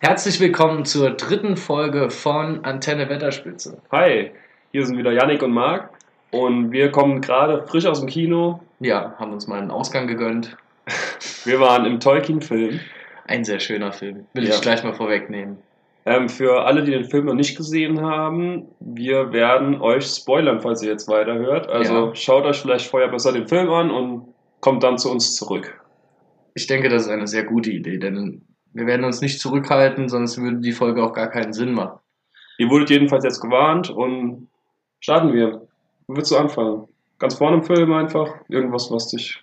Herzlich willkommen zur dritten Folge von Antenne Wetterspitze. Hi, hier sind wieder Yannick und Marc und wir kommen gerade frisch aus dem Kino. Ja, haben uns mal einen Ausgang gegönnt. Wir waren im Tolkien-Film. Ein sehr schöner Film. Will Ja. ich gleich mal vorwegnehmen. Ähm, für alle, die den Film noch nicht gesehen haben, wir werden euch spoilern, falls ihr jetzt weiterhört. Also Ja. schaut euch vielleicht vorher besser den Film an und kommt dann zu uns zurück. Ich denke, das ist eine sehr gute Idee, denn wir werden uns nicht zurückhalten, sonst würde die Folge auch gar keinen Sinn machen. Ihr wurdet jedenfalls jetzt gewarnt und starten wir. Wo willst du anfangen? Ganz vorne im Film einfach? Irgendwas, was dich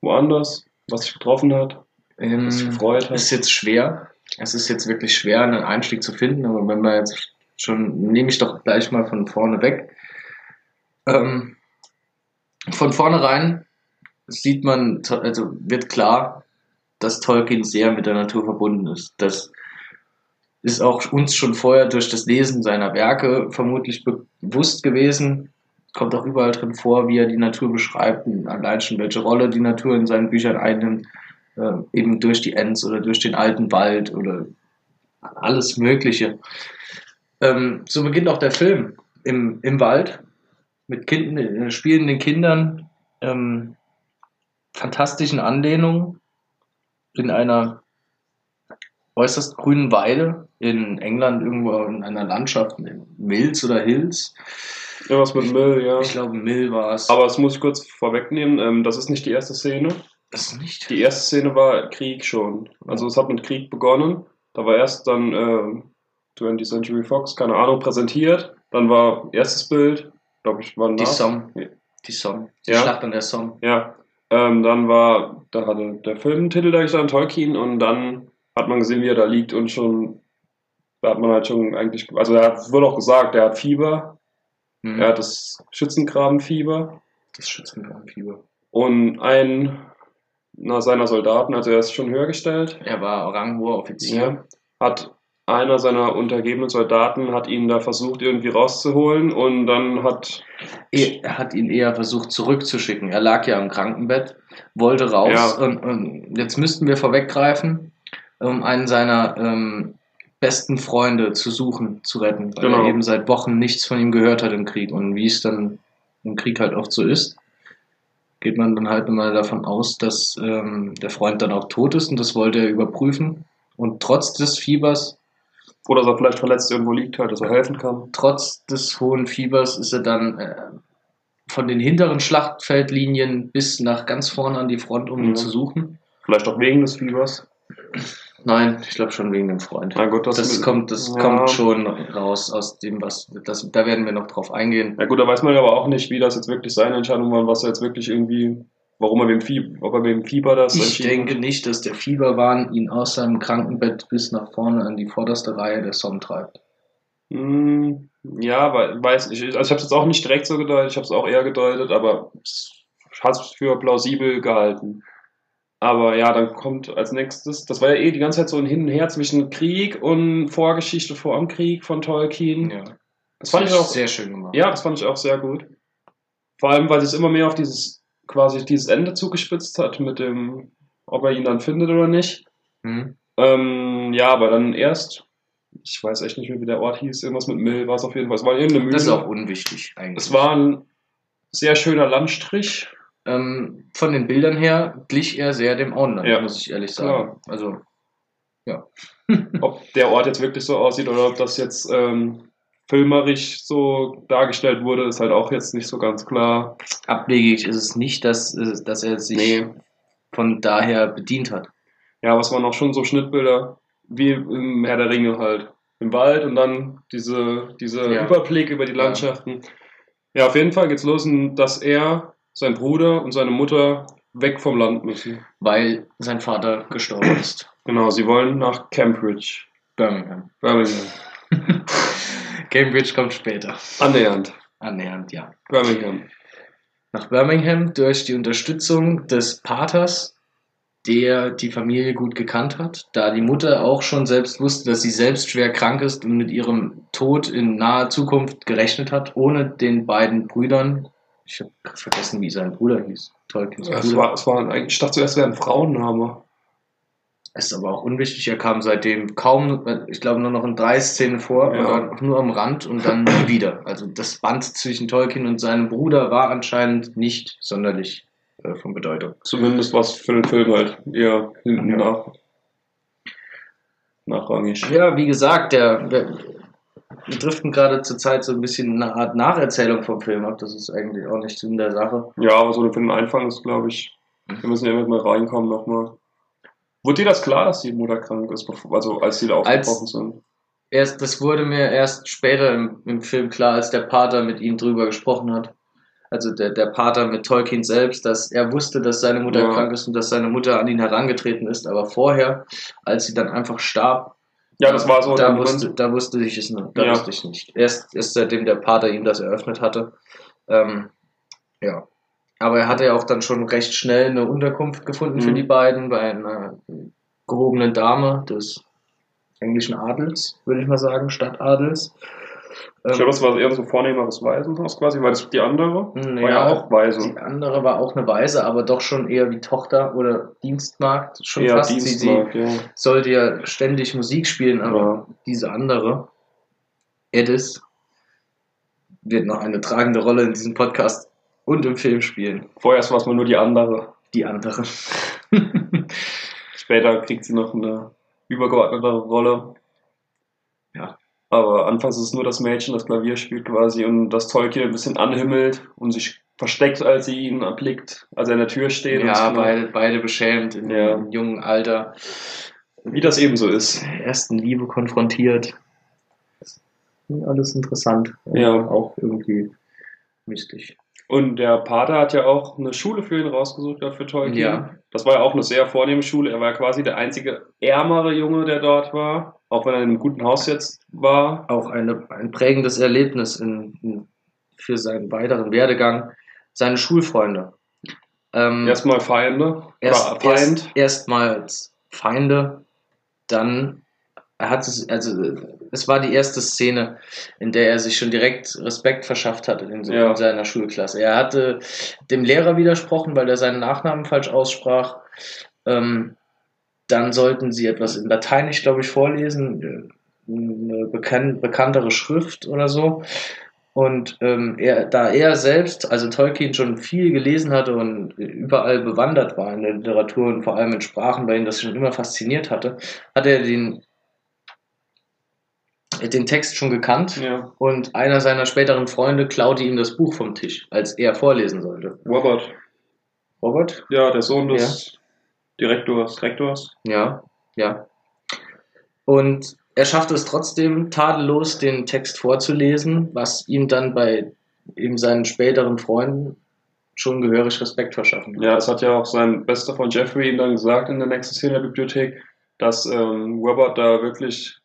woanders, was dich betroffen hat, Ähm, was dich gefreut hat? ist jetzt schwer. Es ist jetzt wirklich schwer, einen Einstieg zu finden, aber wenn wir jetzt schon, nehme ich doch gleich mal von vorne weg. Ähm, von vornherein sieht man, also wird klar, dass Tolkien sehr mit der Natur verbunden ist. Das ist auch uns schon vorher durch das Lesen seiner Werke vermutlich bewusst gewesen. Kommt auch überall drin vor, wie er die Natur beschreibt, und allein schon welche Rolle die Natur in seinen Büchern einnimmt äh, eben durch die Enns oder durch den alten Wald oder alles Mögliche. Ähm, so beginnt auch der Film im, im Wald mit kind, äh, spielenden Kindern, ähm, fantastischen Anlehnungen in einer äußerst grünen Weide in England, irgendwo in einer Landschaft, in Mills oder Hills. Irgendwas mit Müll, ja. Ich glaube, Mill war es. Aber das muss ich kurz vorwegnehmen, ähm, das ist nicht die erste Szene. das ist nicht. Die erste Szene war Krieg schon. Also es hat mit Krieg begonnen. Da war erst dann äh, 20th Century Fox, keine Ahnung, präsentiert. Dann war erstes Bild, glaube ich, war Die. Somme. Die Somme. Die Ja. Schlacht an der Somme. Ja. Ähm, dann war, da hatte der Film einen Titel da gestanden, Tolkien, und dann hat man gesehen, wie er da liegt und schon, da hat man halt schon eigentlich, also er hat, wurde auch gesagt, er hat Fieber, Mhm. er hat das Schützengrabenfieber. Das Schützengrabenfieber. Und ein na, seiner Soldaten, also er ist schon höher gestellt, Er war ranghoher Offizier. hat einer seiner untergebenen Soldaten hat ihn da versucht irgendwie rauszuholen und dann hat Er hat ihn eher versucht zurückzuschicken. Er lag ja im Krankenbett, wollte raus. Ja. Und, und jetzt müssten wir vorweggreifen, um einen seiner ähm, besten Freunde zu suchen, zu retten, weil Genau. er eben seit Wochen nichts von ihm gehört hat im Krieg. Und wie es dann im Krieg halt oft so ist, geht man dann halt mal davon aus, dass ähm, der Freund dann auch tot ist und das wollte er überprüfen. Und trotz des Fiebers oder dass er vielleicht verletzt irgendwo liegt halt, dass er helfen kann. trotz des hohen Fiebers ist er dann äh, von den hinteren Schlachtfeldlinien bis nach ganz vorne an die Front, um ihn Mhm. zu suchen. Vielleicht auch wegen des Fiebers. Nein, ich glaube schon wegen dem Freund. Na gut, das, Das, kommt, das ja. kommt schon raus aus dem, was das, da werden wir noch drauf eingehen. Ja gut, da weiß man aber auch nicht, wie das jetzt wirklich seine Entscheidung war, was er jetzt wirklich irgendwie, warum er wegen Fieber, ob er wegen Fieber das Ich denke hat. nicht, dass der Fieberwahn ihn aus seinem Krankenbett bis nach vorne an die vorderste Reihe der Somme treibt. Hm, ja, weiß ich. Also ich habe es jetzt auch nicht direkt so gedeutet, ich habe es auch eher gedeutet, aber ich habe es für plausibel gehalten. Aber ja, dann kommt als nächstes, das war ja eh die ganze Zeit so ein Hin und Her zwischen Krieg und Vorgeschichte vor dem Krieg von Tolkien. Ja. Das fand ich auch sehr schön gemacht. Ja, das fand ich auch sehr gut. Vor allem, weil es immer mehr auf dieses, quasi dieses Ende zugespitzt hat mit dem, ob er ihn dann findet oder nicht. Hm? Ähm, ja, aber dann erst, ich weiß echt nicht mehr, wie der Ort hieß, irgendwas mit Mill war es auf jeden Fall. Es war irgendeine Mühle. Das ist auch unwichtig eigentlich. es war ein sehr schöner Landstrich. Ähm, von den Bildern her glich er sehr dem Auenland, Ja. muss ich ehrlich sagen. Also, ja. Ob der Ort jetzt wirklich so aussieht oder ob das jetzt ähm, filmerisch so dargestellt wurde, ist halt auch jetzt nicht so ganz klar. Abwegig ist es nicht, dass, äh, dass er sich Nee. von daher bedient hat. Ja, es waren auch schon so Schnittbilder, wie im Herr der Ringe halt. Im Wald und dann diese, diese Ja. Überblick über die Ja. Landschaften. Ja. auf jeden Fall geht's los, dass er, sein Bruder und seine Mutter weg vom Land müssen. Weil sein Vater gestorben ist. Genau, sie wollen nach Cambridge. Birmingham. Birmingham. Cambridge kommt später. Annähernd. Annähernd, ja. Birmingham. Nach Birmingham durch die Unterstützung des Paters, der die Familie gut gekannt hat, da die Mutter auch schon selbst wusste, dass sie selbst schwer krank ist und mit ihrem Tod in naher Zukunft gerechnet hat, ohne den beiden Brüdern. Ich habe vergessen, wie sein Bruder hieß. Tolkiens Es Bruder. war, es war eigentlich, ich dachte zuerst, es wäre ein Frauenname. Es ist aber auch unwichtig, er kam seitdem kaum, ich glaube nur noch in drei Szenen vor Ja. nur am Rand und dann nie wieder. Also das Band zwischen Tolkien und seinem Bruder war anscheinend nicht sonderlich äh, von Bedeutung. Zumindest was für den Film halt eher hinten Ja. nach. Nachrangig. Ja, wie gesagt, der, wir, wir driften gerade zur Zeit so ein bisschen eine Art Nacherzählung vom Film ab. Das ist eigentlich auch nicht Sinn der Sache. Ja, aber so für den Anfang ist, glaube ich, wir müssen ja immer mal reinkommen nochmal. Wurde dir das klar, dass die Mutter krank ist, also als die da aufgebrochen sind? Erst, das wurde mir erst später im, im Film klar, als der Pater mit ihm drüber gesprochen hat. Also der, der Pater mit Tolkien selbst, dass er wusste, dass seine Mutter Ja. krank ist und dass seine Mutter an ihn herangetreten ist. Aber vorher, als sie dann einfach starb, Ja, das war so. da wusste, da wusste ich es noch, da Ja. wusste ich nicht. Erst, erst seitdem der Pater ihm das eröffnet hatte. Ähm, ja. Aber er hatte ja auch dann schon recht schnell eine Unterkunft gefunden für Mhm. die beiden bei einer gehobenen Dame des englischen Adels, würde ich mal sagen, Stadtadels. Ich glaube, das war eher so vornehmeres Waisenhaus quasi, weil das die andere Ähm, war ja auch Waise. Die andere war auch eine Weise, aber doch schon eher wie Tochter oder Dienstmagd. Schon Eher fast. Sie, sie Dienstmark, ja. sollte ja ständig Musik spielen, aber ja. diese andere, Edis, wird noch eine tragende Rolle in diesem Podcast und im Film spielen. Vorerst war es mal nur die andere. Die andere. Später kriegt sie noch eine übergeordnete Rolle. Ja. Aber anfangs ist es nur das Mädchen, das Klavier spielt quasi und das Tolkien ein bisschen anhimmelt und sich versteckt, als sie ihn erblickt, als er in der Tür steht. ja, und beide, beide beschämt in Ja. einem jungen Alter. Wie das eben so ist. ersten Liebe konfrontiert. Alles interessant. Ja. Auch irgendwie mystisch. Und der Pater hat ja auch eine Schule für ihn rausgesucht, gehabt für Tolkien. Ja. Das war ja auch eine sehr vornehme Schule. Er war ja quasi der einzige ärmere Junge, der dort war. Auch wenn er in einem guten Haus jetzt war. Auch eine, ein prägendes Erlebnis in, in, für seinen weiteren Werdegang. Seine Schulfreunde. Ähm, Erstmal Feinde. erst, Feind. erst, erstmals Feinde, dann er hat es, also es war die erste Szene, in der er sich schon direkt Respekt verschafft hatte in, Ja. in seiner Schulklasse. Er hatte dem Lehrer widersprochen, weil er seinen Nachnamen falsch aussprach. Ähm, dann sollten sie etwas in Lateinisch, glaube ich, vorlesen, äh, eine bekan bekanntere Schrift oder so. Und ähm, er, da er selbst, also Tolkien, schon viel gelesen hatte und überall bewandert war in der Literatur und vor allem in Sprachen, weil ihn das schon immer fasziniert hatte, hat er den, den Text schon gekannt Ja. und einer seiner späteren Freunde klaute ihm das Buch vom Tisch, als er vorlesen sollte. Robert. Robert? Ja, der Sohn des Direktors. Rektors. Ja, ja. Und er schaffte es trotzdem tadellos, den Text vorzulesen, was ihm dann bei eben seinen späteren Freunden schon gehörig Respekt verschaffen. Ja, das hat ja auch sein bester Freund Jeffrey ihm dann gesagt in der nächsten Szene der Bibliothek, dass ähm, Robert da wirklich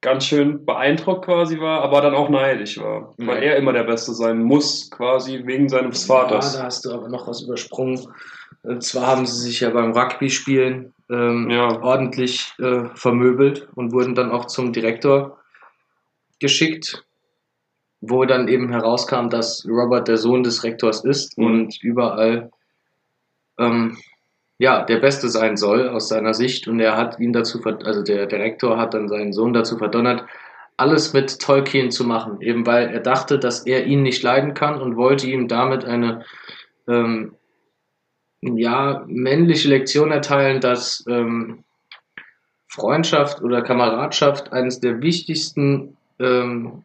ganz schön beeindruckt quasi war, aber dann auch neidisch war. Ja. Weil er immer der Beste sein muss, quasi wegen seines Ja, Vaters. da hast du aber noch was übersprungen. Und zwar haben sie sich ja beim Rugby-Spielen ähm, Ja. ordentlich äh, vermöbelt und wurden dann auch zum Direktor geschickt, wo dann eben herauskam, dass Robert der Sohn des Rektors ist Mhm. und überall ähm, ja, der Beste sein soll aus seiner Sicht. Und er hat ihn dazu, also der, der Rektor hat dann seinen Sohn dazu verdonnert, alles mit Tolkien zu machen, eben weil er dachte, dass er ihn nicht leiden kann und wollte ihm damit eine ähm, ja, männliche Lektion erteilen, dass ähm, Freundschaft oder Kameradschaft eines der wichtigsten ähm,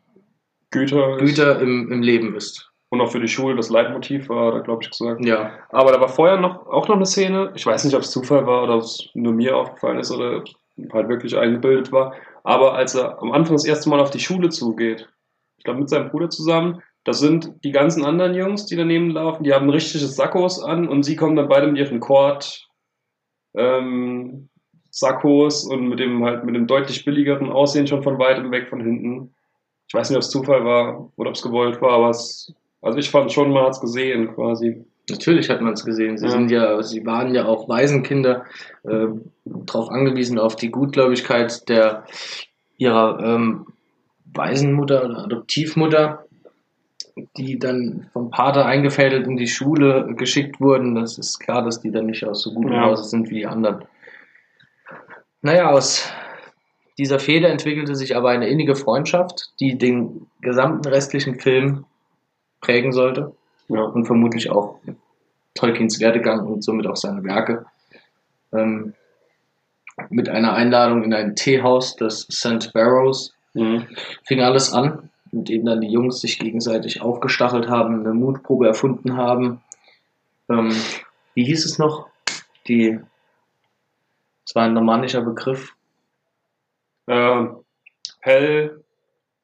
Güter, Güter im, im Leben ist. Und auch für die Schule das Leitmotiv war, er glaube ich gesagt. Ja. Aber da war vorher noch auch noch eine Szene, ich weiß nicht, ob es Zufall war oder ob es nur mir aufgefallen ist oder halt wirklich eingebildet war, aber als er am Anfang das erste Mal auf die Schule zugeht, ich glaube mit seinem Bruder zusammen, das sind die ganzen anderen Jungs, die daneben laufen, die haben richtige Sakkos an und sie kommen dann beide mit ihren Kord ähm, Sakkos und mit dem halt mit dem deutlich billigeren Aussehen schon von weitem weg von hinten. Ich weiß nicht, ob es Zufall war oder ob es gewollt war, aber es, also ich fand schon, man hat es gesehen quasi. Natürlich hat man es gesehen. Sie Ja. sind ja, sie waren ja auch Waisenkinder, äh, darauf angewiesen, auf die Gutgläubigkeit der ihrer ähm, Waisenmutter oder Adoptivmutter, die dann vom Pater eingefädelt in die Schule geschickt wurden. Das ist klar, dass die dann nicht aus so gutem Ja. Hause sind wie die anderen. naja, aus dieser Fehde entwickelte sich aber eine innige Freundschaft, die den gesamten restlichen Film prägen sollte Ja. und vermutlich auch Tolkiens Werdegang und somit auch seine Werke. Ähm, mit einer Einladung in ein Teehaus, das St. Barrows, Mhm. fing alles an, indem dann die Jungs sich gegenseitig aufgestachelt haben, eine Mutprobe erfunden haben. Ähm, wie hieß es noch? Die, es war ein normannischer Begriff. Ähm, Hell,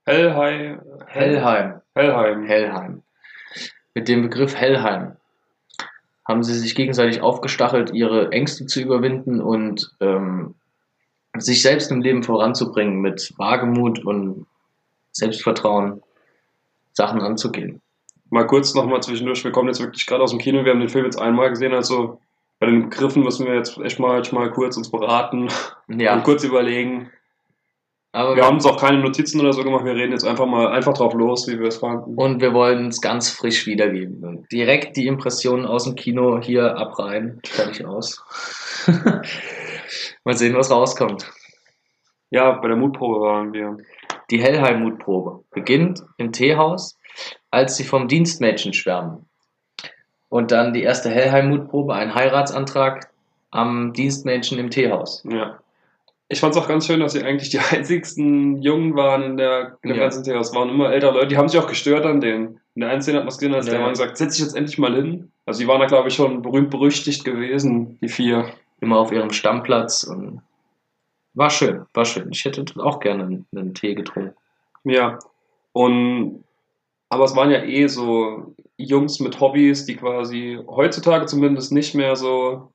Hellheim, Hellheim. Hellheim. Hellheim. Mit dem Begriff Hellheim haben sie sich gegenseitig aufgestachelt, ihre Ängste zu überwinden und ähm, sich selbst im Leben voranzubringen, mit Wagemut und Selbstvertrauen Sachen anzugehen. Mal kurz nochmal zwischendurch, wir kommen jetzt wirklich gerade aus dem Kino, wir haben den Film jetzt einmal gesehen, also bei den Begriffen müssen wir jetzt echt mal, echt mal kurz uns beraten und Ja, kurz überlegen. Aber Wir haben uns auch keine Notizen oder so gemacht, wir reden jetzt einfach mal einfach drauf los, wie wir es fanden. und wir wollen es ganz frisch wiedergeben. Direkt die Impressionen aus dem Kino hier abreihen. Fertig aus. Mal sehen, was rauskommt. Ja, bei der Mutprobe waren wir. Die Hellheim-Mutprobe beginnt im Teehaus, als sie vom Dienstmädchen schwärmen. Und dann die erste Hellheim-Mutprobe, ein Heiratsantrag am Dienstmädchen im Teehaus. Ja. Ich fand es auch ganz schön, dass sie eigentlich die einzigsten Jungen waren in der, in der Ja. ganzen Serie. Es waren immer ältere Leute, die haben sich auch gestört an denen. In der einen Szene hat man es gesehen, als Ja, der. Mann gesagt, setz dich jetzt endlich mal hin. Also die waren da, glaube ich, schon berühmt berüchtigt gewesen, die vier. Immer auf ihrem Stammplatz. Und war schön, war schön. Ich hätte auch gerne einen, einen Tee getrunken. Ja. Und aber es waren ja eh so Jungs mit Hobbys, die quasi heutzutage zumindest nicht mehr so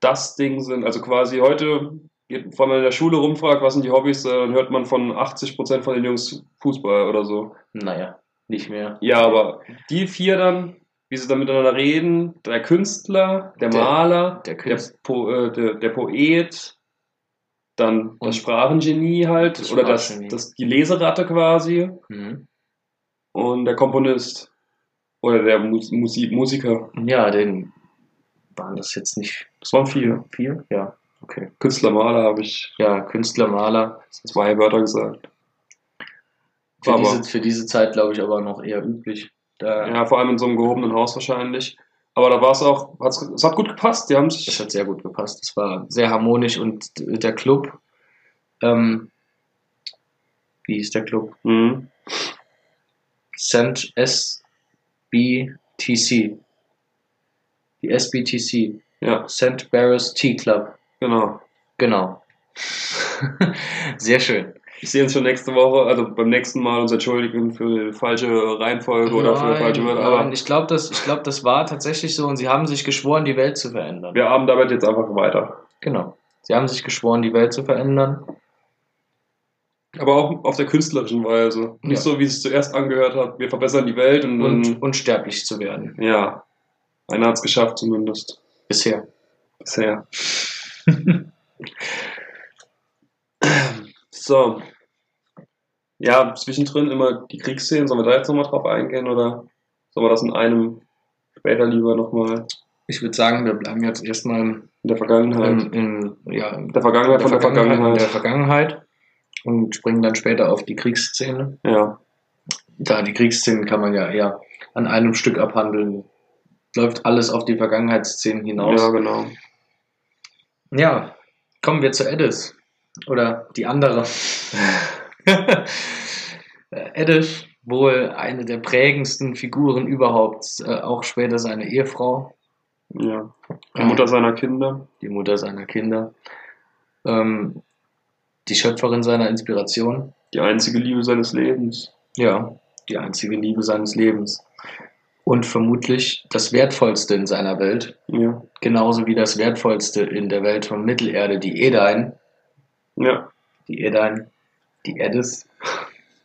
das Ding sind. Also quasi heute, wenn man in der Schule rumfragt, was sind die Hobbys, äh, dann hört man von 80% von den Jungs Fußball oder so. Naja, nicht mehr. Ja, aber die vier dann, wie sie dann miteinander reden, der Künstler, der, Der- Maler, Der der, Künstler. po, äh, der, der Poet, dann Und das Sprachengenie halt, das oder das, das, die Leseratte quasi Mhm. und der Komponist oder der Mus Musi Musiker. Ja, den waren das jetzt nicht Das waren vier. vier? Ja, okay. Künstler, Maler habe ich Ja, Künstler, Maler. zwei Wörter gesagt. Für, Aber- diese, für diese Zeit, glaube ich, aber noch eher üblich. Da, Ja, vor allem in so einem gehobenen Haus wahrscheinlich. Aber da war es auch, es hat gut gepasst. Die haben Das sich, hat sehr gut gepasst. Das war sehr harmonisch und der Club, ähm, wie hieß der Club? Mhm. St. SBTC. Die SBTC. ja, St. Barrows Tea Club. genau. Genau. sehr schön. Ich sehe uns schon nächste Woche, also beim nächsten Mal uns entschuldigen für die falsche Reihenfolge oder für falsche Wörter. nein, Aber ich glaube, das, ich glaub, das war tatsächlich so und sie haben sich geschworen, die Welt zu verändern. wir haben damit jetzt einfach weiter. Genau. Sie haben sich geschworen, die Welt zu verändern. Aber auch auf der künstlerischen Weise. Nicht Ja. so, wie es zuerst angehört hat. Wir verbessern die Welt und, Und unsterblich zu werden. ja, einer hat es geschafft zumindest. Bisher. Bisher. so. Ja, zwischendrin immer die Kriegsszenen. Sollen wir da jetzt nochmal drauf eingehen oder sollen wir das in einem später lieber nochmal Ich würde sagen, wir bleiben jetzt erstmal in der Vergangenheit? in, in, ja, in der Vergangenheit von der in Vergangenheit. der Vergangenheit und springen dann später auf die Kriegsszene. Ja, Da die Kriegsszenen kann man ja eher an einem Stück abhandeln. Läuft alles auf die Vergangenheitsszenen hinaus. ja, genau. Ja, kommen wir zu Edith. Oder die andere. Edith, wohl eine der prägendsten Figuren überhaupt, äh, auch später seine Ehefrau, Ja. Die Mutter seiner Kinder. die Mutter seiner Kinder, ähm, die Schöpferin seiner Inspiration, Die einzige Liebe seines Lebens. ja, die einzige Liebe seines Lebens und vermutlich das Wertvollste in seiner Welt, Ja. genauso wie das Wertvollste in der Welt von Mittelerde, die Edain, Ja. die Edain, die Edis.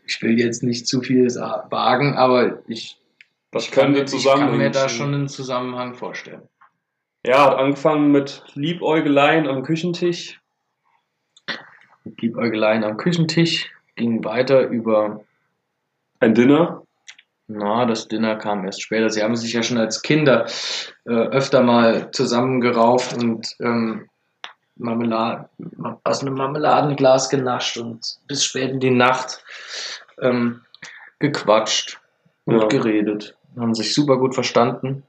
Ich will jetzt nicht zu viel wagen, aber ich, Das kann, könnte mir, ich kann mir da schon einen Zusammenhang vorstellen. Ja, hat angefangen mit Liebäugeleien am Küchentisch. Liebäugeleien am Küchentisch, ging weiter über, Ein Dinner. Na, das Dinner kam erst später. Sie haben sich ja schon als Kinder äh, öfter mal zusammengerauft und ähm, Marmelade, aus einem Marmeladenglas genascht und bis spät in die Nacht ähm, gequatscht und Ja. geredet. Haben sich super gut verstanden.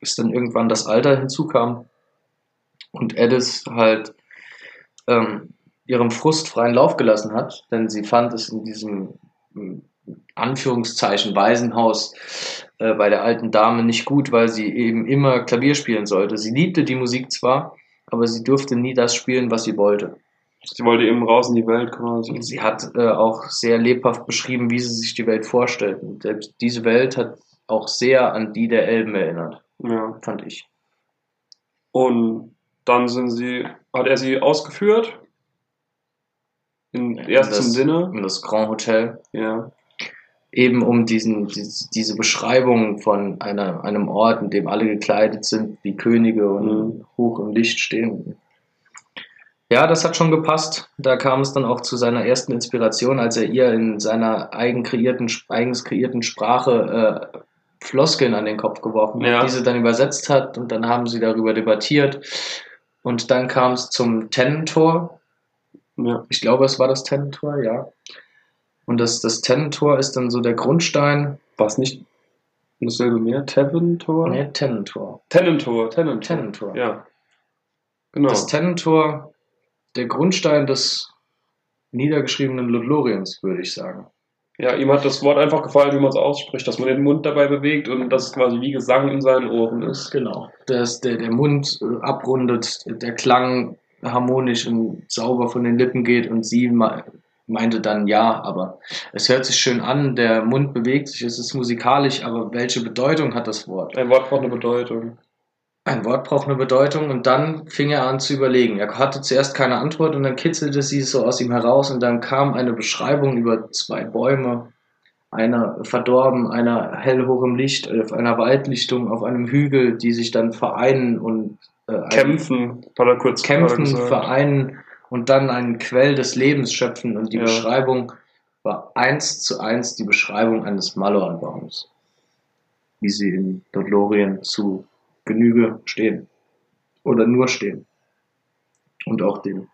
Bis dann irgendwann das Alter hinzukam und Edith halt ähm, ihrem Frust freien Lauf gelassen hat, denn sie fand es in diesem ähm, Anführungszeichen Waisenhaus äh, bei der alten Dame nicht gut, weil sie eben immer Klavier spielen sollte. Sie liebte die Musik zwar, aber sie durfte nie das spielen, was sie wollte. Sie wollte eben raus in die Welt quasi. Und sie hat äh, auch sehr lebhaft beschrieben, wie sie sich die Welt vorstellt. Und selbst diese Welt hat auch sehr an die der Elben erinnert, Ja. fand ich. Und dann sind sie, hat er sie ausgeführt. In, erst das- Dinner. Und das Grand Hotel, Ja. Eben um diesen, diese, Beschreibung von einer, einem Ort, in dem alle gekleidet sind wie Könige und Mhm. hoch im Licht stehen. Ja, das hat schon gepasst. Da kam es dann auch zu seiner ersten Inspiration, als er ihr in seiner eigen kreierten, eigens kreierten Sprache äh, Floskeln an den Kopf geworfen hat, Ja. diese dann übersetzt hat und dann haben sie darüber debattiert. Und dann kam es zum Tennentor. Ja. Ich glaube, es war das Tennentor, ja. Und das, das Tennentor ist dann so der Grundstein. War es nicht dasselbe mehr? Tevin-Tor? Nee, Tennentor. Tennentor, Tennentor. Tennentor. Ja. Genau. Das Tennentor, der Grundstein des niedergeschriebenen Ludloriens, würde ich sagen. ja, ihm hat das Wort einfach gefallen, wie man es ausspricht, dass man den Mund dabei bewegt und dass es quasi wie Gesang in seinen Ohren ist. Genau. Dass der, der Mund äh, abrundet, der Klang harmonisch und sauber von den Lippen geht und sie me- meinte dann ja, aber es hört sich schön an, der Mund bewegt sich, es ist musikalisch, aber welche Bedeutung hat das Wort? Ein Wort braucht eine Bedeutung. Ein Wort braucht eine Bedeutung und dann fing er an zu überlegen. Er hatte zuerst keine Antwort und dann kitzelte sie so aus ihm heraus und dann kam eine Beschreibung über zwei Bäume, einer verdorben, einer hellhoch im Licht, auf einer Waldlichtung, auf einem Hügel, die sich dann vereinen und äh, ein- Kämpfen, er kurz kämpfen, vereinen und dann einen Quell des Lebens schöpfen und die Ja. Beschreibung war eins zu eins die Beschreibung eines Maloran-Baums, wie sie in Dodlorien zu Genüge stehen oder nur stehen und auch den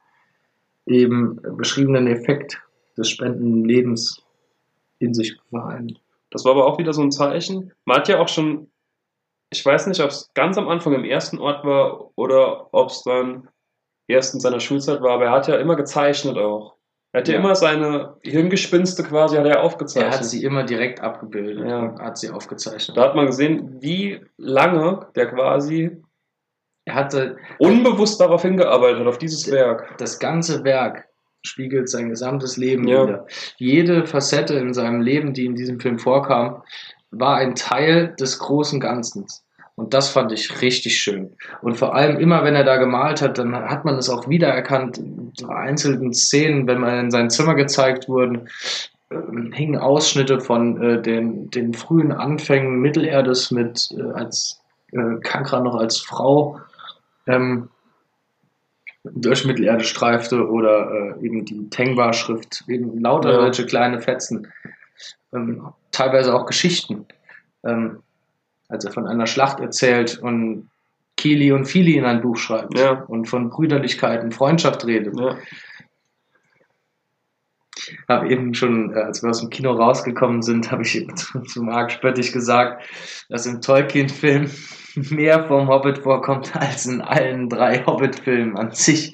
eben beschriebenen Effekt des spendenden Lebens in sich vereinen. Das war aber auch wieder so ein Zeichen. Man hat ja auch schon, ich weiß nicht, ob es ganz am Anfang im ersten Ort war oder ob es dann erst in seiner Schulzeit war, aber er hat ja immer gezeichnet auch. Er hat ja, Ja. immer seine Hirngespinste quasi hat er Er aufgezeichnet. hat sie immer direkt abgebildet Ja. und hat sie aufgezeichnet. da hat man gesehen, wie lange der quasi Er hatte unbewusst darauf hingearbeitet hat, auf dieses Werk. das ganze Werk spiegelt sein gesamtes Leben Ja. wider. Jede Facette in seinem Leben, die in diesem Film vorkam, war ein Teil des großen Ganzen. Und das fand ich richtig schön. Und vor allem immer, wenn er da gemalt hat, dann hat man es auch wiedererkannt einzelnen Szenen, wenn man in sein Zimmer gezeigt wurden, äh, hingen Ausschnitte von äh, den, den frühen Anfängen Mittelerdes mit äh, als äh, Kankra noch als Frau ähm, durch Mittelerde streifte oder äh, eben die Tengwa-Schrift, eben lauter Ja. solche kleine Fetzen, ähm, teilweise auch Geschichten. Ähm, als er von einer Schlacht erzählt und Kili und Fili in ein Buch schreibt Ja. und von Brüderlichkeit und Freundschaft redet. Ja. habe eben schon, äh, als wir aus dem Kino rausgekommen sind, habe ich zu, zu Marc spöttisch gesagt, dass im Tolkien-Film mehr vom Hobbit vorkommt als in allen drei Hobbit-Filmen an sich,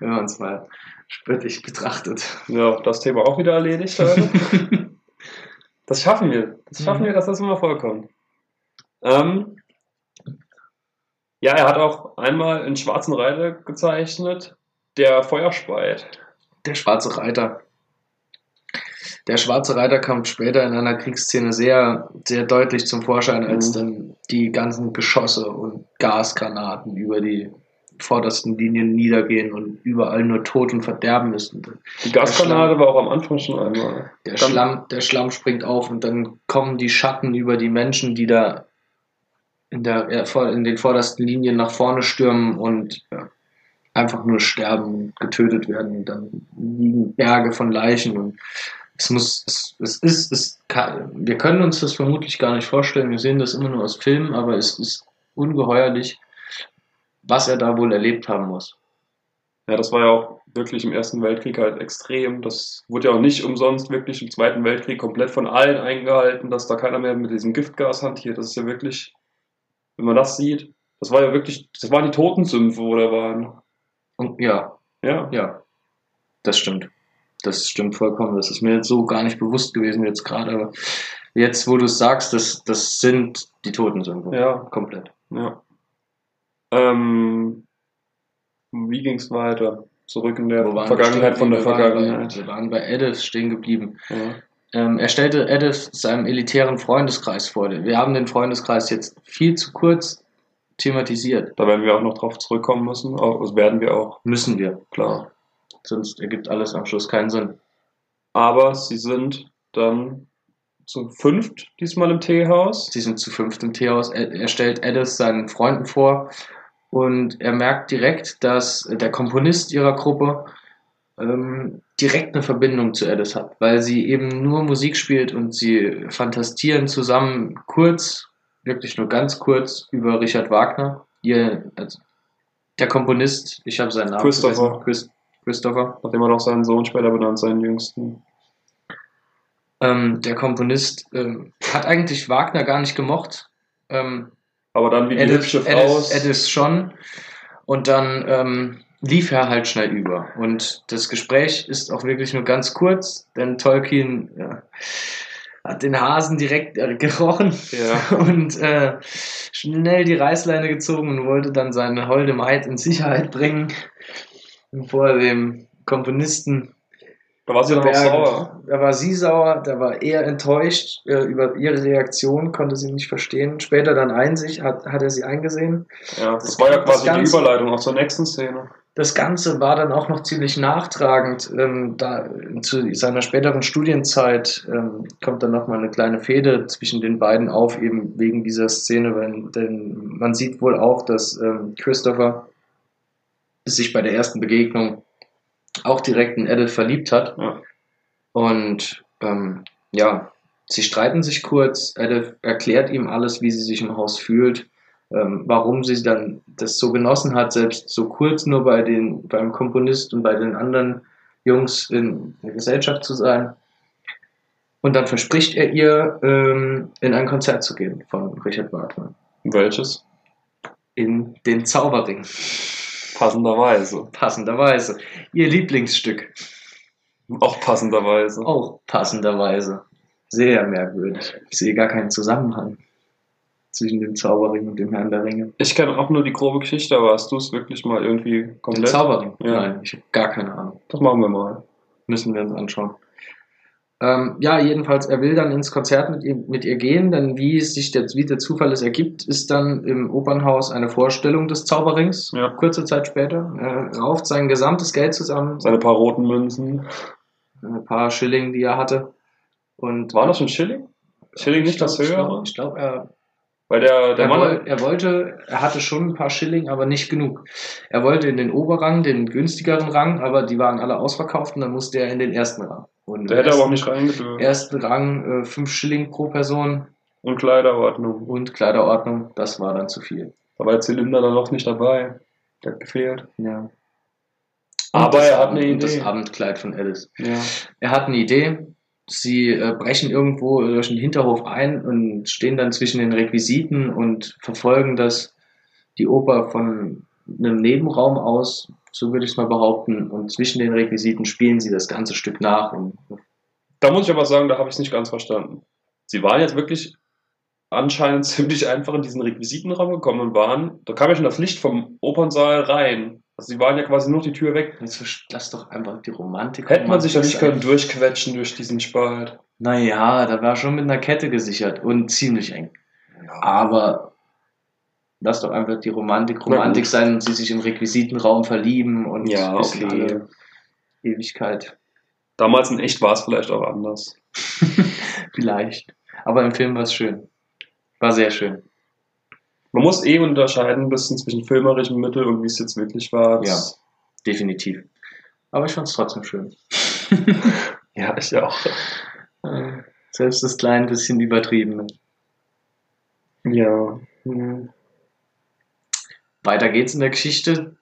wenn man es mal spöttisch betrachtet. ja, das Thema auch wieder erledigt. Das schaffen wir. Das schaffen wir, dass das immer vorkommt. Ähm, ja, er hat auch einmal einen schwarzen Reiter gezeichnet, der Feuer speit. Der schwarze Reiter. Der schwarze Reiter kommt später in einer Kriegsszene sehr, sehr deutlich zum Vorschein, als Mhm. dann die ganzen Geschosse und Gasgranaten über die vordersten Linien niedergehen und überall nur Tod und Verderben ist. Und Die Gasgranate war auch am Anfang schon einmal. der, Schlamm, der Schlamm springt auf und dann kommen die Schatten über die Menschen, die da in, der, in den vordersten Linien nach vorne stürmen und ja, einfach nur sterben und getötet werden. Und dann liegen Berge von Leichen und es muss, es, es ist, es kann, wir können uns das vermutlich gar nicht vorstellen. Wir sehen das immer nur aus Filmen, aber es ist ungeheuerlich, was er da wohl erlebt haben muss. Ja, das war ja auch wirklich im Ersten Weltkrieg halt extrem. Das wurde ja auch nicht umsonst wirklich im Zweiten Weltkrieg komplett von allen eingehalten, dass da keiner mehr mit diesem Giftgas hantiert. Das ist ja wirklich, wenn man das sieht, das war ja wirklich, das waren die Totensümpfe, wo da waren. Und ja, Ja. ja, das stimmt. Das stimmt vollkommen. Das ist mir jetzt so gar nicht bewusst gewesen jetzt gerade. Aber jetzt, wo du es sagst, das, das sind die Totensümpfe. Ja. Komplett. Ja. Ähm, wie ging's weiter? Zurück in der Vergangenheit von der Vergangenheit. Wir waren bei Edith stehen geblieben. Ja. Ähm, er stellte Edith seinem elitären Freundeskreis vor. Wir haben den Freundeskreis jetzt viel zu kurz thematisiert. Da werden wir auch noch drauf zurückkommen müssen. Das werden wir auch, Müssen wir. klar. Sonst ergibt alles am Schluss keinen Sinn. Aber sie sind dann zu fünft diesmal im Teehaus. Sie sind zu fünft im Teehaus. Er, er stellt Edith seinen Freunden vor und er merkt direkt, dass der Komponist ihrer Gruppe ähm, direkt eine Verbindung zu Edith hat, weil sie eben nur Musik spielt und sie fantastieren zusammen kurz, wirklich nur ganz kurz über Richard Wagner. Ihr, also der Komponist, ich habe seinen Namen Christopher. vergessen, Chris, Christopher. Nachdem er noch seinen Sohn später benannt, seinen jüngsten. Ähm, der Komponist ähm, hat eigentlich Wagner gar nicht gemocht. Ähm, Aber dann wie die Edith, hübsche Frau. Edith, Edith schon. Und dann ähm, lief er halt schnell über. Und das Gespräch ist auch wirklich nur ganz kurz, denn Tolkien ja, hat den Hasen direkt äh, gerochen Ja. und äh, schnell die Reißleine gezogen und wollte dann seine holde Maid in Sicherheit bringen, er dem Komponisten Da war sie dann auch sauer. Da war sie sauer, da war er enttäuscht äh, über ihre Reaktion, konnte sie nicht verstehen. Später dann einzig hat, hat er sie eingesehen. Ja, das, Das war ja quasi die Überleitung auch zur nächsten Szene. Das Ganze war dann auch noch ziemlich nachtragend. Ähm, da, zu seiner späteren Studienzeit ähm, kommt dann nochmal eine kleine Fehde zwischen den beiden auf, eben wegen dieser Szene, wenn, denn man sieht wohl auch, dass ähm, Christopher sich bei der ersten Begegnung auch direkt in Edith verliebt hat. Ja. Und ähm, ja, sie streiten sich kurz. Edith erklärt ihm alles, wie sie sich im Haus fühlt, ähm, warum sie dann das so genossen hat, selbst so kurz nur bei den, beim Komponist und bei den anderen Jungs in der Gesellschaft zu sein. Und dann verspricht er ihr, ähm, in ein Konzert zu gehen von Richard Wagner. Welches? In den Zauberring. Passenderweise. Passenderweise. Ihr Lieblingsstück. Auch passenderweise. Auch passenderweise. Sehr merkwürdig. Ich sehe gar keinen Zusammenhang zwischen dem Zauberring und dem Herrn der Ringe. Ich kenne auch nur die grobe Geschichte, aber hast du es wirklich mal irgendwie Den komplett? Zauberring? Ja. Nein, ich habe gar keine Ahnung. Das machen wir mal. Müssen wir uns anschauen. Ähm, ja, jedenfalls, er will dann ins Konzert mit ihr, mit ihr gehen, denn wie es sich der, wie der Zufall es ergibt, ist dann im Opernhaus eine Vorstellung des Zauberrings. Ja. Kurze Zeit später. Er rauft sein gesamtes Geld zusammen, Seine paar roten Münzen. ein paar Schilling, die er hatte. Und War das schon Schilling? Schilling nicht das Ich höhere? glaube, ich glaub, er, Weil der, der er, Mann. woll, er wollte, er hatte schon ein paar Schilling, aber nicht genug. Er wollte in den Oberrang, den günstigeren Rang, aber die waren alle ausverkauft und dann musste er in den ersten Rang. Und Der hätte aber auch ersten- nicht reingedürft. ersten Rang äh, fünf Schilling pro Person Und Kleiderordnung. und Kleiderordnung, das war dann zu viel. Da war der Zylinder dann noch nicht dabei. Der hat gefehlt. Ja. Aber er hat eine und Das Idee. Abendkleid von Alice. Ja. Er hat eine Idee. Sie äh, brechen irgendwo durch den Hinterhof ein und stehen dann zwischen den Requisiten und verfolgen das, die Oper von einem Nebenraum aus, so würde ich es mal behaupten. Und zwischen den Requisiten spielen sie das ganze Stück nach. Da muss ich aber sagen, da habe ich es nicht ganz verstanden. Sie waren jetzt wirklich anscheinend ziemlich einfach in diesen Requisitenraum gekommen und waren, da kam ja schon das Licht vom Opernsaal rein. Also sie waren ja quasi nur die Tür weg. jetzt lass doch einfach die Romantik. Hätte man sich ja nicht können durchquetschen durch diesen Spalt. Naja, da war schon mit einer Kette gesichert und ziemlich eng. Aber lass doch einfach die Romantik Romantik sein und sie sich im Requisitenraum verlieben und Ja, okay. Ewigkeit. Damals in echt war es vielleicht auch anders. Vielleicht. Aber im Film war es schön. War sehr schön. Man muss eh unterscheiden ein bisschen zwischen filmerischem Mittel und wie es jetzt wirklich war. Das- Definitiv. Aber ich fand es trotzdem schön. ja, ich auch. Äh, Selbst das kleine bisschen übertrieben. Ja. Mhm. Weiter geht's in der Geschichte.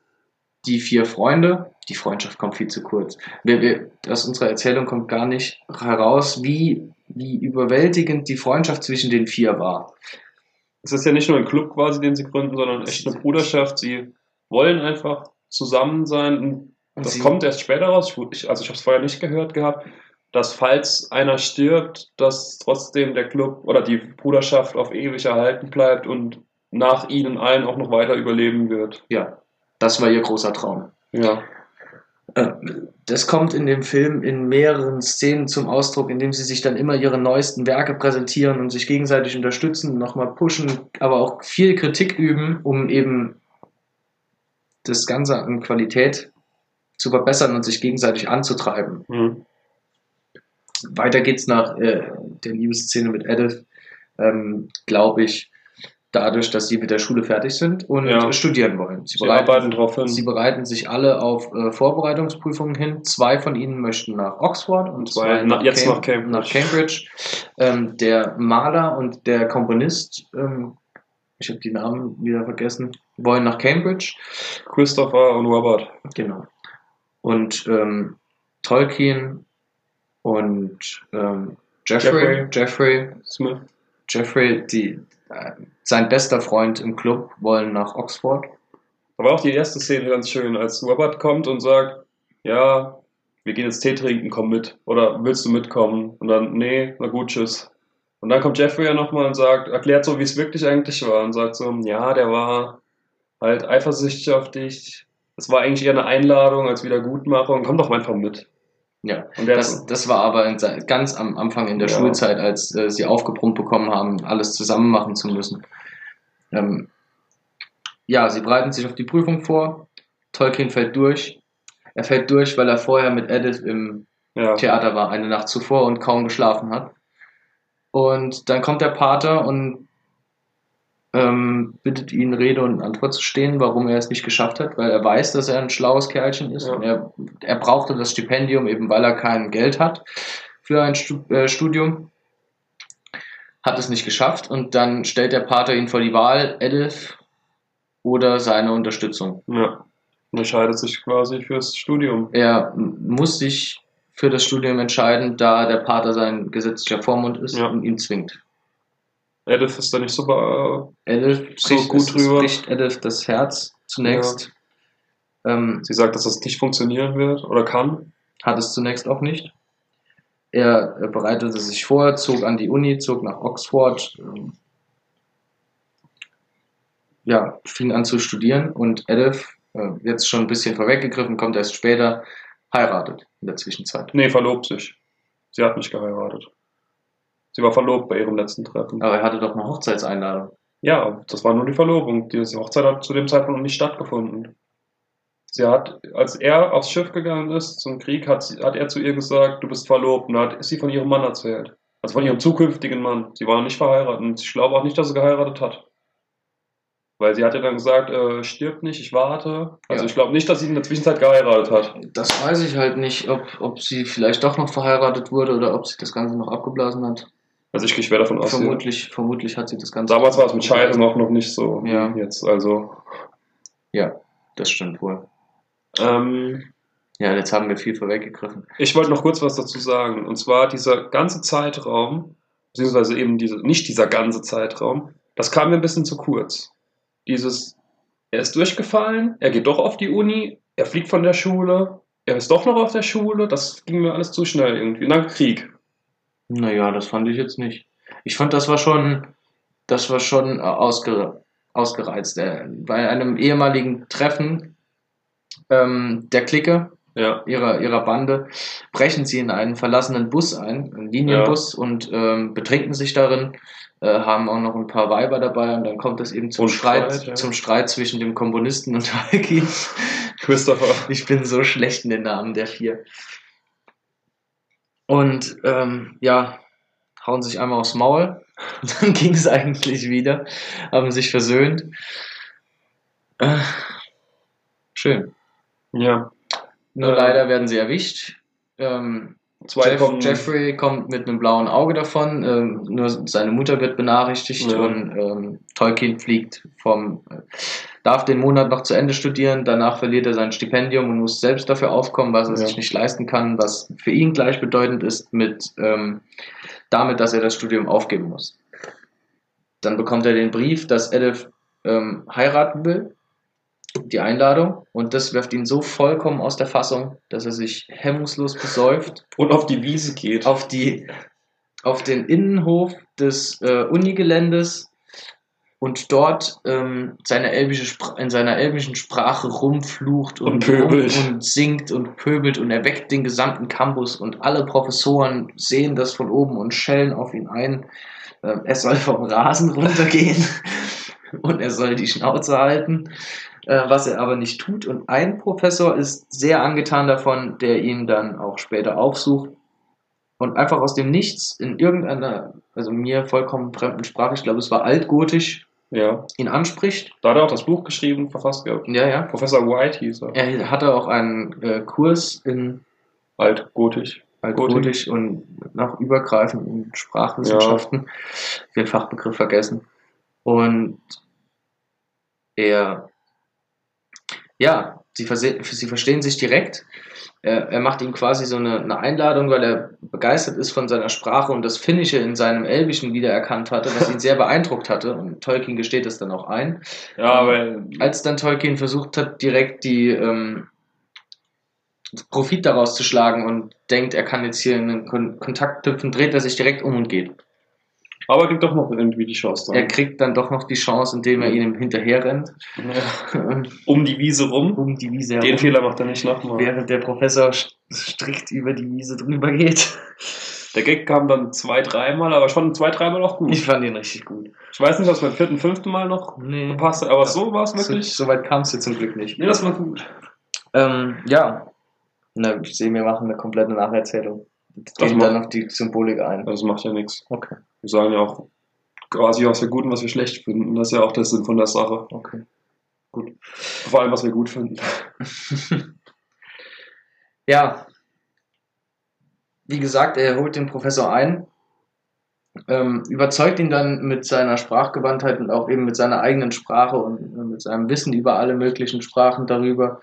Die vier Freunde die Freundschaft kommt viel zu kurz. Wir, wir, aus unserer Erzählung kommt gar nicht heraus, wie, wie überwältigend die Freundschaft zwischen den vier war. Es ist ja nicht nur ein Club quasi, den sie gründen, sondern echt eine Bruderschaft. Sie wollen einfach zusammen sein. Und das kommt erst später raus. Ich, ich- also ich habe es vorher nicht gehört gehabt, dass falls einer stirbt, dass trotzdem der Club oder die Bruderschaft auf ewig erhalten bleibt und nach ihnen allen auch noch weiter überleben wird. Ja, das war ihr großer Traum. Ja. Äh, Das kommt in dem Film in mehreren Szenen zum Ausdruck, indem sie sich dann immer ihre neuesten Werke präsentieren und sich gegenseitig unterstützen, nochmal pushen, aber auch viel Kritik üben, um eben das Ganze an Qualität zu verbessern und sich gegenseitig anzutreiben. Hm. Weiter geht's nach äh, der Liebesszene mit Edith, ähm, glaube ich, dadurch, dass sie mit der Schule fertig sind und Ja. studieren wollen. Sie Sie bereiten drauf hin. Sie bereiten sich alle auf äh, Vorbereitungsprüfungen hin. Zwei von ihnen möchten nach Oxford und Zwei zwei na- jetzt Cam- nach Cambridge. nach Cambridge. Ähm, der Maler und der Komponist, ähm, ich habe die Namen wieder vergessen, wollen nach Cambridge. Christopher und Robert. Genau. Und ähm, Tolkien und ähm, Jeffrey, Jeffrey, Smith. Jeffrey, die, sein bester Freund im Club, wollen nach Oxford. War auch die erste Szene ganz schön, als Robert kommt und sagt, ja, wir gehen jetzt Tee trinken, komm mit. Oder willst du mitkommen? Und dann, nee, na gut, tschüss. Und dann kommt Jeffrey ja nochmal und sagt, erklärt so, wie es wirklich eigentlich war. Und sagt so, ja, der war halt eifersüchtig auf dich. Es war eigentlich eher eine Einladung als Wiedergutmachung. Komm doch einfach mit. Ja, Und Das, das war aber ganz am Anfang in der Ja. Schulzeit, als äh, sie aufgebrummt bekommen haben, alles zusammen machen zu müssen. Ähm, ja, sie bereiten sich auf die Prüfung vor. Tolkien fällt durch. Er fällt durch, weil er vorher mit Edith im ja, Theater war, eine Nacht zuvor und kaum geschlafen hat. Und dann kommt der Pater und ähm, bittet ihn, Rede und Antwort zu stehen, warum er es nicht geschafft hat, weil er weiß, dass er ein schlaues Kerlchen ist. Ja. Und er, er brauchte das Stipendium eben, weil er kein Geld hat für ein äh, Studium. Hat es nicht geschafft und dann stellt der Pater ihn vor die Wahl, Edith oder seine Unterstützung. ja. Und entscheidet sich quasi fürs Studium. Er muss sich für das Studium entscheiden, da der Pater sein gesetzlicher Vormund ist Ja. und ihn zwingt. Edith ist da nicht so bei, Edith So bricht, gut es- es drüber. bricht Edith das Herz zunächst. Ähm, sie sagt, dass das nicht funktionieren wird oder kann. hat es zunächst auch nicht. Er äh, bereitete sich vor, zog an die Uni, zog nach Oxford, ähm, ja, fing an zu studieren und Edith, äh, jetzt schon ein bisschen vorweggegriffen, kommt erst später, heiratet in der Zwischenzeit. Nee, verlobt sich. Sie hat nicht geheiratet. Sie war verlobt bei ihrem letzten Treffen. Aber er hatte doch eine Hochzeitseinladung. Ja, das war nur die Verlobung. Die Hochzeit hat zu dem Zeitpunkt noch nicht stattgefunden. Sie hat, als er aufs Schiff gegangen ist zum Krieg, hat, sie, hat er zu ihr gesagt, du bist verlobt. Und da hat sie von ihrem Mann erzählt. Also von ihrem zukünftigen Mann. Sie war noch nicht verheiratet. Und ich glaube auch nicht, dass sie geheiratet hat. Weil sie hat ja dann gesagt, äh, stirbt nicht, ich warte. Also Ja. ich glaube nicht, dass sie in der Zwischenzeit geheiratet hat. Das weiß ich halt nicht, ob, ob sie vielleicht doch noch verheiratet wurde oder ob sie das Ganze noch abgeblasen hat. Also ich gehe schwer davon aus. Vermutlich, vermutlich hat sie das Ganze. Damals war es mit Scheidung auch noch nicht so Ja. wie jetzt. Also Ja, das stimmt wohl. ähm, Ja, jetzt haben wir viel vorweggegriffen. Ich wollte noch kurz was dazu sagen. Und zwar dieser ganze Zeitraum, beziehungsweise eben diese, nicht dieser ganze Zeitraum, das kam mir ein bisschen zu kurz. Dieses, er ist durchgefallen, er geht doch auf die Uni, er fliegt von der Schule, er ist doch noch auf der Schule, das ging mir alles zu schnell irgendwie. Und dann Krieg. Naja, das fand ich jetzt nicht. Ich fand, das war schon, das war schon äh, ausge, ausgereizt. Äh, Bei einem ehemaligen Treffen ähm, der Clique, Ja, ihrer, ihrer Bande, brechen sie in einen verlassenen Bus ein, einen Linienbus, und ähm, betrinken sich darin, äh, haben auch noch ein paar Weiber dabei und dann kommt es eben zum Und Streit, Streit, ja. zum Streit zwischen dem Komponisten und Tolkien. Christopher. Ich bin so schlecht in den Namen der vier. Und ähm, ja, hauen sich einmal aufs Maul. Dann ging es eigentlich wieder, haben sich versöhnt. Äh, schön. Ja. Nur Äh, leider werden sie erwischt. Ähm, Zwei Jeff, Jeffrey kommt mit einem blauen Auge davon, ähm, nur seine Mutter wird benachrichtigt Ja. und ähm, Tolkien fliegt vom. Darf den Monat noch zu Ende studieren, danach verliert er sein Stipendium und muss selbst dafür aufkommen, was er Ja. sich nicht leisten kann, was für ihn gleichbedeutend ist mit ähm, damit, dass er das Studium aufgeben muss. Dann bekommt er den Brief, dass Edith ähm, heiraten will, die Einladung, und das wirft ihn so vollkommen aus der Fassung, dass er sich hemmungslos besäuft Und auf die Wiese geht. auf die auf den Innenhof des äh, Unigeländes und dort ähm, seine elbische Spra in seiner elbischen Sprache rumflucht und, Und pöbelt. rum und singt und pöbelt und erweckt den gesamten Campus und alle Professoren sehen das von oben und schellen auf ihn ein. Ähm, er soll vom Rasen runtergehen und er soll die Schnauze halten, äh, was er aber nicht tut. Und ein Professor ist sehr angetan davon, der ihn dann auch später aufsucht und einfach aus dem Nichts in irgendeiner, also mir vollkommen fremden Sprache, ich glaube es war altgotisch, Ja. ihn anspricht. Da hat er auch das Buch geschrieben, verfasst gehabt. Ja, ja. Professor White hieß er. Er hatte auch einen äh, Kurs in Altgotisch. altgotisch und noch übergreifenden Sprachwissenschaften. Den Fachbegriff vergessen. Und er, ja, sie, sie verstehen sich direkt. Er, er macht ihm quasi so eine, eine Einladung, weil er begeistert ist von seiner Sprache und das Finnische in seinem Elbischen wiedererkannt hatte, was ihn sehr beeindruckt hatte. Und Tolkien gesteht das dann auch ein. Ja, weil Als dann Tolkien versucht hat, direkt die ähm, Profit daraus zu schlagen und denkt, er kann jetzt hier einen Kon Kontakt knüpfen, dreht er sich direkt um und geht. Aber er gibt doch noch irgendwie die Chance Er dann. kriegt dann doch noch die Chance, indem er ihm hinterher rennt, Ja. Um die Wiese rum. um die Wiese Den herum, Fehler macht er nicht nochmal. während der Professor st- strikt über die Wiese drüber geht. Der Gag kam dann zwei, dreimal, aber schon zwei, dreimal auch gut. Ich fand ihn richtig gut. Ich weiß nicht, was beim vierten, fünften Mal noch Nee, gepasst hat, aber so war es so, wirklich. so weit kam es jetzt zum Glück nicht. Nee, das war gut. Ähm, ja. Na, ich sehe, wir machen eine komplette Nacherzählung. Gehen macht- dann auf die Symbolik ein. Das macht ja nichts. Okay. Wir sagen ja auch quasi, was wir gut und was wir schlecht finden. Das ist ja auch der Sinn von der Sache. Okay. Vor allem, was wir gut finden. Ja. Wie gesagt, er holt den Professor ein, ähm, überzeugt ihn dann mit seiner Sprachgewandtheit und auch eben mit seiner eigenen Sprache und äh, mit seinem Wissen über alle möglichen Sprachen darüber,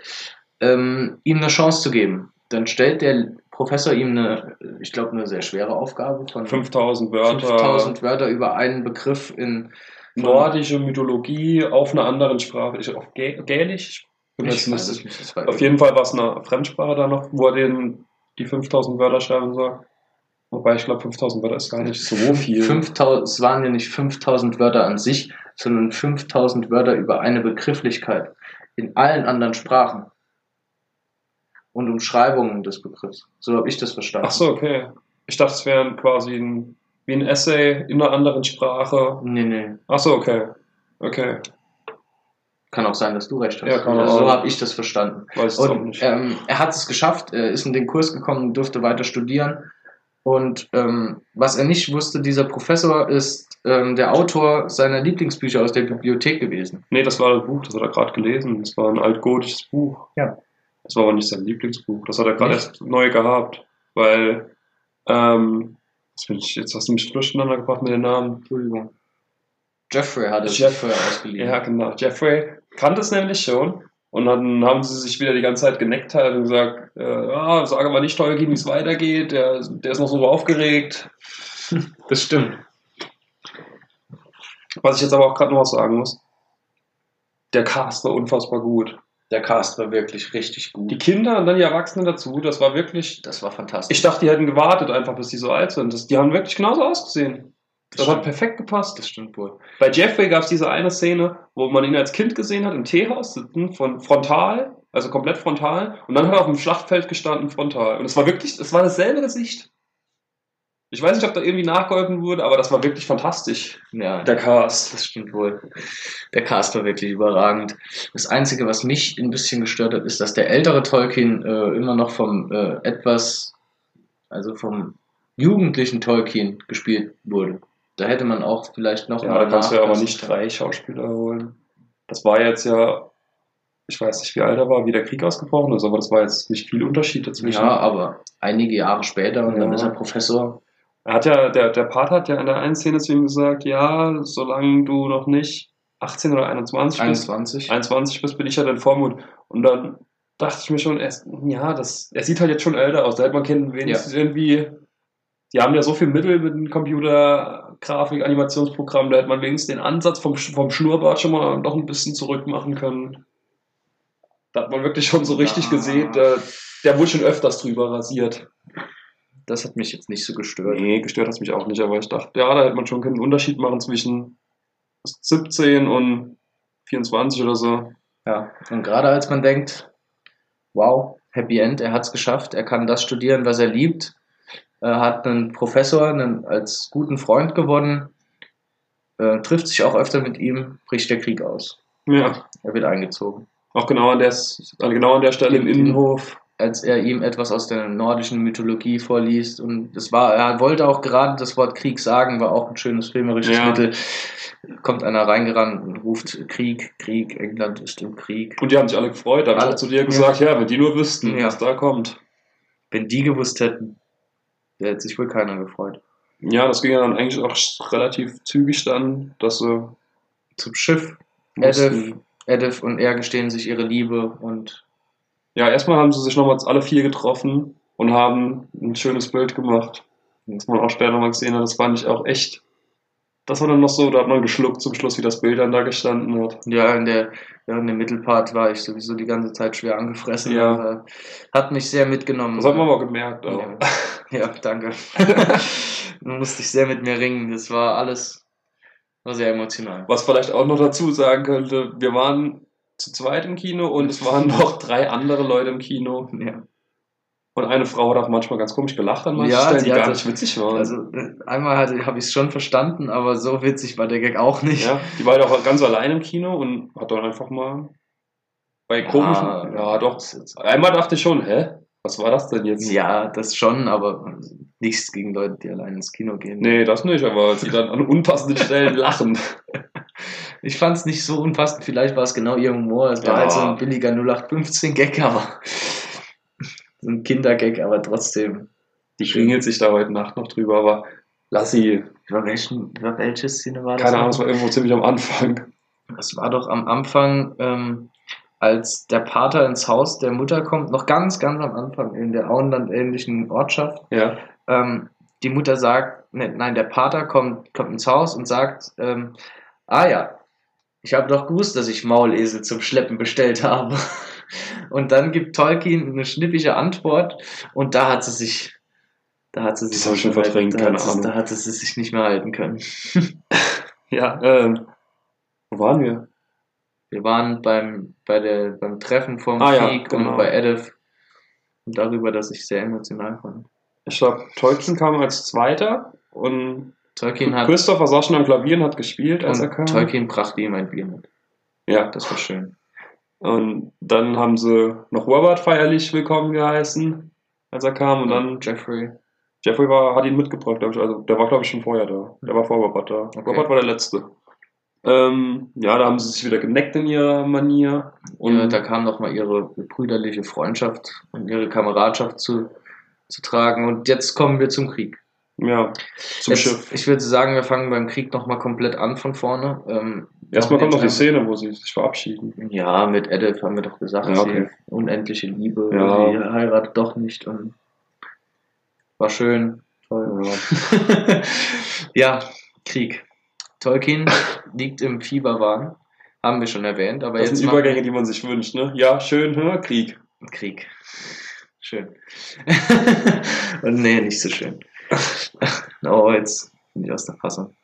ähm, ihm eine Chance zu geben. Dann stellt der Professor ihm eine, ich glaube, eine sehr schwere Aufgabe von 5000 Wörter. 5000 Wörter über einen Begriff in Nordische Mythologie auf einer anderen Sprache. Ich, auf Gä Gälisch? Ich weiß war Auf jeden Fall war es eine Fremdsprache da noch, wo er den, die 5000 Wörter schreiben soll. Wobei ich glaube, 5000 Wörter ist gar nicht so viel. 5000, es waren ja nicht 5000 Wörter an sich, sondern 5000 Wörter über eine Begrifflichkeit in allen anderen Sprachen und Umschreibungen des Begriffs. So habe ich das verstanden. Ach so, okay. Ich dachte, es wäre quasi ein, wie ein Essay in einer anderen Sprache. Nee, nee. Ach so, okay. Okay. Kann auch sein, dass du recht hast. Ja, kann also, so habe ich das verstanden. Weiß ich auch Und nicht. ähm, er hat es geschafft, er ist in den Kurs gekommen, durfte weiter studieren. Und ähm, was er nicht wusste, dieser Professor ist ähm, der Autor seiner Lieblingsbücher aus der Bibliothek gewesen. Nee, das war das Buch, das hat er gerade gelesen. Das war ein altgotisches Buch. Ja. Das war aber nicht sein Lieblingsbuch. Das hat er gerade erst neu gehabt. Weil, ähm, jetzt, bin ich, jetzt hast du mich durcheinander gebracht mit den Namen. Entschuldigung. Jeffrey hat es Jeff- vorher ausgeliehen. Ja, genau. Jeffrey kannte es nämlich schon. Und dann haben sie sich wieder die ganze Zeit geneckt halt und gesagt, äh, ah, sage mal nicht Tolkien, wie es weitergeht. Der, der ist noch so aufgeregt. Das stimmt. Was ich jetzt aber auch gerade noch was sagen muss. Der Cast war unfassbar gut. Der Cast war wirklich richtig gut. Die Kinder und dann die Erwachsenen dazu, das war wirklich. das war fantastisch. Ich dachte, die hätten gewartet, einfach bis die so alt sind. Das, die haben wirklich genauso ausgesehen. Das, hat stimmt. perfekt gepasst. das stimmt wohl. Bei Jeffrey gab es diese eine Szene, wo man ihn als Kind gesehen hat, im Teehaus sitzen, von frontal, also komplett frontal, und dann hat er auf dem Schlachtfeld gestanden, frontal. Und es war wirklich, es war dasselbe Gesicht. Ich weiß nicht, ob da irgendwie nachgeholfen wurde, aber das war wirklich fantastisch. Ja, Der Cast. das stimmt wohl. Der Cast war wirklich überragend. Das Einzige, was mich ein bisschen gestört hat, ist, dass der ältere Tolkien äh, immer noch vom äh, etwas, also vom jugendlichen Tolkien gespielt wurde. Da hätte man auch vielleicht noch Ja, mal da kannst du ja aber nicht drei Schauspieler holen. Das war jetzt ja, ich weiß nicht, wie alt er war, wie der Krieg ausgebrochen ist, aber das war jetzt nicht viel Unterschied dazwischen. Ja, aber einige Jahre später und dann Ja. ist er Professor. Er hat ja, der, der Part hat ja in der einen Szene zu ihm gesagt, ja, solange du noch nicht 18 oder 21 bist, 21. 21 bist, bin ich ja dann Vormund. Und dann dachte ich mir schon, er, ja, das, er sieht halt jetzt schon älter aus. Da hätte man Kind wenigstens irgendwie. Die haben ja so viel Mittel mit dem Computer, Grafik, Animationsprogramm, da hätte man wenigstens den Ansatz vom, vom Schnurrbart schon mal noch ein bisschen zurück machen können. Da hat man wirklich schon so richtig Ja. gesehen, der, der wurde schon öfters drüber rasiert. Das hat mich jetzt nicht so gestört. Nee, gestört hat mich auch nicht, aber ich dachte, ja, da hätte man schon einen Unterschied machen zwischen 17 und 24 oder so. Ja, und gerade als man denkt, wow, Happy End, er hat es geschafft, er kann das studieren, was er liebt, er hat einen Professor einen, als guten Freund gewonnen, äh, trifft sich auch öfter mit ihm, bricht der Krieg aus. Ja, Er wird eingezogen. auch genau an der, also genau an der Stelle im Im- Innenhof. Als er ihm etwas aus der nordischen Mythologie vorliest und es war, er wollte auch gerade das Wort Krieg sagen, war auch ein schönes filmerisches Ja. Mittel. Kommt einer reingerannt und ruft Krieg, Krieg, England ist im Krieg. Und die haben sich alle gefreut. Da habe ich auch zu dir gesagt, ja, wenn die nur wüssten, Ja. was da kommt. Wenn die gewusst hätten, da hätte sich wohl keiner gefreut. Ja, das ging ja dann eigentlich auch relativ zügig dann, dass sie Zum Schiff. Edith, Edith und er gestehen sich ihre Liebe und Ja, erstmal haben sie sich nochmal alle vier getroffen und haben ein schönes Bild gemacht. Das man auch später mal gesehen hat, das fand ich auch echt. Das war dann noch so, da hat man geschluckt zum Schluss, wie das Bild dann da gestanden hat. ja, in der, ja, in dem Mittelpart war ich sowieso die ganze Zeit schwer angefressen. Ja. Hat mich sehr mitgenommen. Das hat man aber gemerkt auch. Ja, ja danke. du musste ich sehr mit mir ringen. Das war alles war sehr emotional. Was vielleicht auch noch dazu sagen könnte, wir waren zu zweit im Kino und es waren noch drei andere Leute im Kino. Ja. Und eine Frau hat auch manchmal ganz komisch gelacht an manchen Ja, Stellen, die gar nicht witzig waren. Also äh, einmal habe ich es schon verstanden, aber so witzig war der Gag auch nicht. ja, die war ja auch ganz allein im Kino und hat dann einfach mal bei Ja, komischen. Ja, doch. Einmal dachte ich schon, hä? Was war das denn jetzt? Ja, das schon, aber nichts gegen Leute, die allein ins Kino gehen. Nee, das nicht, aber sie dann an unpassenden Stellen lachen. Ich fand es nicht so unpassend, vielleicht war es genau ihr Humor. Es war Ja. halt so ein billiger 0815-Gag, aber so ein Kindergag, aber trotzdem. Die klingelt sich da heute Nacht noch drüber, aber lass sie. Über, welchen, über welche Szene war das? Keine Ahnung, es war irgendwo ziemlich am Anfang. Das war doch am Anfang, ähm, als der Pater ins Haus der Mutter kommt, noch ganz, ganz am Anfang in der Auenland-ähnlichen Ortschaft. Ja. Ähm, die Mutter sagt, ne, nein, der Pater kommt, kommt ins Haus und sagt, ähm, ah ja, ich habe doch gewusst, dass ich Maulesel zum Schleppen bestellt habe. Und dann gibt Tolkien eine schnippige Antwort und da hat sie sich, da hat sie sich, Das schon nicht mehr- verdrängt, da, keine Ahnung. da hat sie sich nicht mehr halten können. Ja, ähm. Wo waren wir? Wir waren beim, bei der, beim Treffen vom Ah ja, Krieg genau. und bei Edith und darüber, dass ich sehr emotional fand. Ich glaube, Tolkien kam als Zweiter und Tolkien hat Christopher saß schon am Klavier und hat gespielt, als er kam. Tolkien brachte ihm ein Bier mit. Ja, Das war schön. und dann haben sie noch Robert feierlich willkommen geheißen, als er kam. Und dann Jeffrey. Jeffrey war, hat ihn mitgebracht, glaube ich. Also der war, glaube ich, schon vorher da. Der war vor Robert da. Okay. Robert war der Letzte. Ähm, ja, da haben sie sich wieder geneckt in ihrer Manier. Und ja, da kam noch mal ihre brüderliche Freundschaft und ihre Kameradschaft zu, zu tragen. Und jetzt kommen wir zum Krieg. ja, zum jetzt, Schiff. Ich würde sagen, wir fangen beim Krieg noch mal komplett an von vorne. Ähm, Erstmal kommt noch die Szene, wo sie sich verabschieden. Ja, mit Edith haben wir doch gesagt, Ja, okay. sie unendliche Liebe, Ja. sie heiratet doch nicht und war schön. Toll. Ja. ja, Krieg. Tolkien liegt im Fieberwahn, haben wir schon erwähnt, aber Das jetzt sind Übergänge, die man sich wünscht, ne? Ja, schön, hä? Krieg. Krieg. Schön. und nee, nicht so schön. oh, jetzt bin ich aus der Fassung.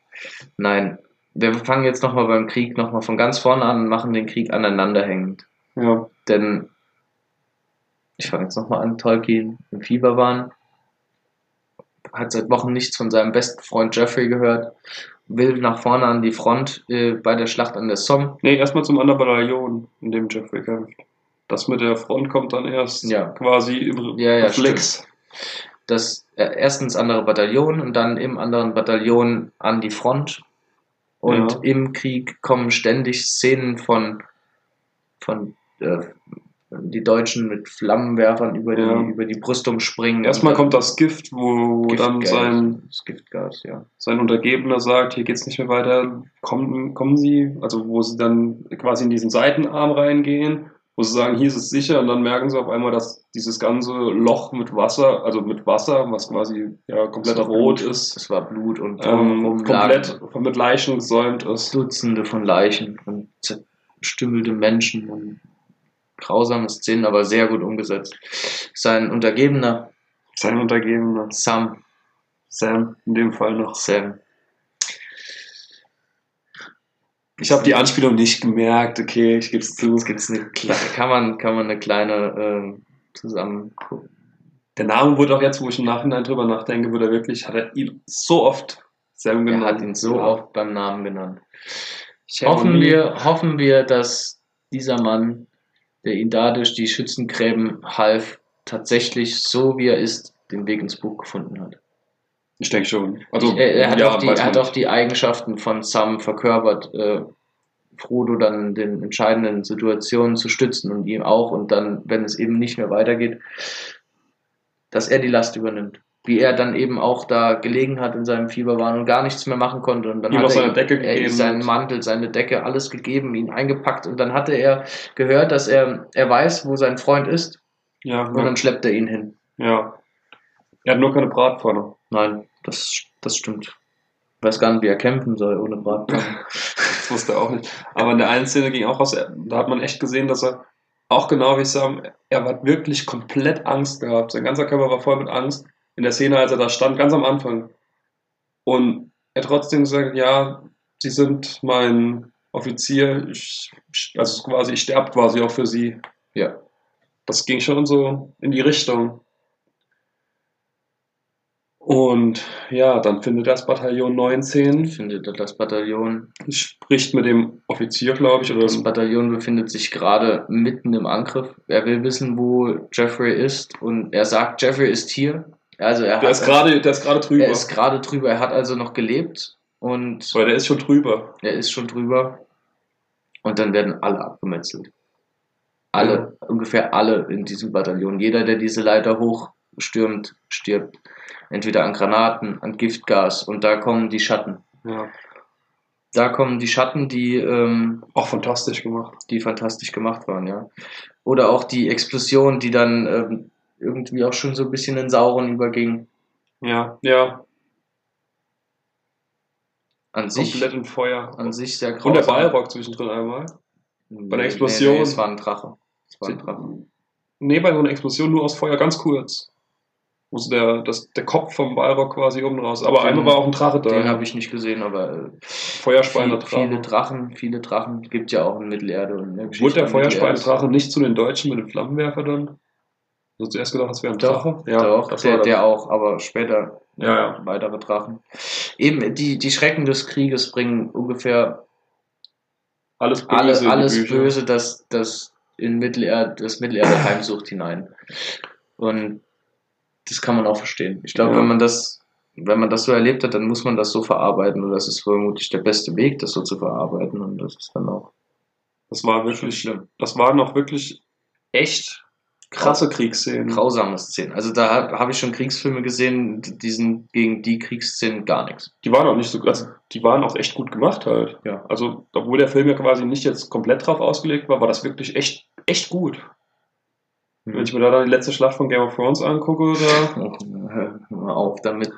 Nein, wir fangen jetzt nochmal beim Krieg nochmal von ganz vorne an und machen den Krieg aneinanderhängend. Ja. Denn ich fange jetzt nochmal an, Tolkien im Fieberwahn, hat seit Wochen nichts von seinem besten Freund Jeffrey gehört, will nach vorne an die Front äh, bei der Schlacht an der Somme. Nee, erstmal zum anderen Bataillon, in dem Jeffrey kämpft. Das mit der Front kommt dann erst Ja. quasi im Ja, ja, Reflex. Das äh, erstens andere Bataillon und dann im anderen Bataillon an die Front. Und Ja. im Krieg kommen ständig Szenen von, von äh, die Deutschen mit Flammenwerfern über die, Ja. über die Brüstung springen. Erstmal dann kommt das Gift, wo dann Giftgas, sein, das Giftgas, ja. sein Untergebener sagt, hier geht's nicht mehr weiter, kommen, kommen Sie, also wo sie dann quasi in diesen Seitenarm reingehen, wo sie sagen, hier ist es sicher, und dann merken sie auf einmal, dass dieses ganze Loch mit Wasser, also mit Wasser, was quasi ja komplett rot Blut. ist, Das war Blut und ähm, komplett mit Leichen gesäumt ist. Dutzende von Leichen und zerstümmelte Menschen und grausame Szenen, aber sehr gut umgesetzt. Sein Untergebener, Sein Untergebener, Sam, Sam, in dem Fall noch. Sam, Ich habe die Anspielung nicht gemerkt, okay, ich gebe es zu. Gibt's eine kleine, kann man, kann man eine kleine ähm, zusammen gucken. Der Name wurde auch jetzt, wo ich im Nachhinein drüber nachdenke, wurde er wirklich, hat er ihn so oft Sam Er genannt. hat ihn so Ja. oft beim Namen genannt. Hoffen wir, hoffen wir, dass dieser Mann, der ihn da durch die Schützengräben half, tatsächlich so wie er ist, den Weg ins Buch gefunden hat. Ich denke schon. Also, er, er hat, ja, auch die, er hat auch die Eigenschaften von Sam verkörpert, äh, Frodo dann in den entscheidenden Situationen zu stützen und ihm auch und dann, wenn es eben nicht mehr weitergeht, dass er die Last übernimmt. Wie er dann eben auch da gelegen hat in seinem Fieberwahn und gar nichts mehr machen konnte. Und dann Ihm hat er ihm- er ihm seinen. Mantel, seine Decke, alles gegeben, ihn eingepackt und dann hatte er gehört, dass er, er weiß, wo sein Freund ist Ja, und ja, dann schleppt er ihn hin. ja. Er hat nur keine Bratpfanne. Nein, das, das stimmt. Ich weiß gar nicht, wie er kämpfen soll ohne Bratpfanne. Das wusste er auch nicht. Aber in der einen Szene ging auch raus, da hat man echt gesehen, dass er auch genau wie Sam, er hat wirklich komplett Angst gehabt. Sein ganzer Körper war voll mit Angst. In der Szene, als er da stand, ganz am Anfang. Und er trotzdem gesagt, ja, Sie sind mein Offizier, ich, also quasi, ich sterbe quasi auch für Sie. ja. Das ging schon so in die Richtung. Und ja, dann findet das Bataillon 19, findet er das Bataillon. spricht mit dem Offizier, glaube ich, oder Das Bataillon befindet sich gerade mitten im Angriff. Er will wissen, wo Jeffrey ist und er sagt, Jeffrey ist hier. Also er der hat, ist gerade, der ist gerade drüber. er ist gerade drüber. Er hat also noch gelebt und Weil der ist schon drüber. er ist schon drüber. Und dann werden alle abgemetzelt. Alle, ungefähr alle in diesem Bataillon. Jeder, der diese Leiter hochstürmt, stirbt. Entweder an Granaten, an Giftgas und da kommen die Schatten. Ja. Da kommen die Schatten, die ähm, Auch fantastisch gemacht. die fantastisch gemacht waren, ja. Oder auch die Explosion, die dann ähm, irgendwie auch schon so ein bisschen in Sauron überging. Ja, ja. An sich, Komplett in Feuer. an sich sehr Und der grausam. Balrog zwischendrin einmal. bei der Explosion- Nee, nee, es war ein Drache. Es war ein Drache. Nee, bei so einer Explosion nur aus Feuer, ganz kurz. Wo so der, das, der Kopf vom Balrog quasi oben raus. Aber Den- einmal war auch ein Drache da. Den habe ich nicht gesehen, aber äh, viel, viele Drache. Drachen, viele Drachen gibt ja auch in Mittelerde und in der Geschichte Wurde der von Mittelerde. Feuerspeiner-Drache nicht zu den Deutschen mit dem Flammenwerfer dann? Du hast zuerst gedacht, das wäre ein Doch, Drache? doch, das der, der auch, aber später Ja, ja. weitere Drachen. Eben, die, die Schrecken des Krieges bringen ungefähr Alles böse. alles Bücher. Böse, das, das in Mittelerde, das Mittelerde heimsucht hinein. Und das kann man auch verstehen. Ich glaube, Ja. wenn man das, wenn man das so erlebt hat, dann muss man das so verarbeiten. Und das ist vermutlich der beste Weg, das so zu verarbeiten. Und das ist dann auch Das war wirklich, schlimm. das waren noch wirklich echt krasse Kriegsszenen. Grausame Szenen. Also da habe hab ich schon Kriegsfilme gesehen, die sind gegen die Kriegsszenen gar nichts. Die waren auch nicht so, also die waren auch echt gut gemacht halt. Ja. Also, obwohl der Film ja quasi nicht jetzt komplett drauf ausgelegt war, war das wirklich echt, echt gut. Wenn ich mir da dann die letzte Schlacht von Game of Thrones angucke, da, Hör mal auf damit.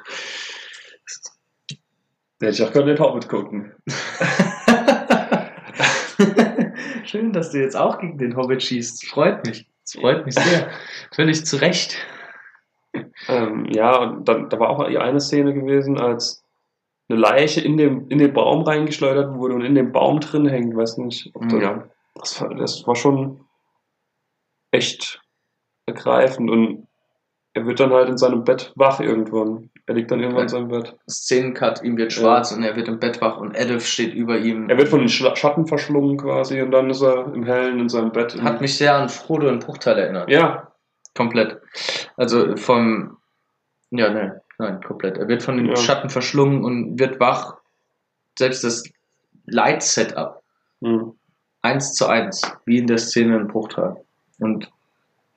da hätte ich auch gerne den Hobbit gucken. Schön, dass du jetzt auch gegen den Hobbit schießt. Freut mich. Das freut mich sehr. Völlig zu Recht. Ähm, ja, und dann, da war auch eine Szene gewesen, als eine Leiche in, dem, in den Baum reingeschleudert wurde und in dem Baum drin hängt. Weiß nicht, da, Ja. das, war, das war schon echt ergreifend und er wird dann halt in seinem Bett wach irgendwann. Er liegt dann irgendwann in seinem Bett. Szenencut, ihm wird schwarz und er wird im Bett wach und Edith steht über ihm. Er wird von den Schatten verschlungen quasi und dann ist er im Hellen in seinem Bett. Hat mich sehr an Frodo in Bruchteil erinnert. ja, Komplett. Also vom. Ja, nein, nein, komplett. Er wird von den Ja. Schatten verschlungen und wird wach. Selbst das Light-Setup. hm. Eins zu eins. Wie in der Szene in Bruchteil. Und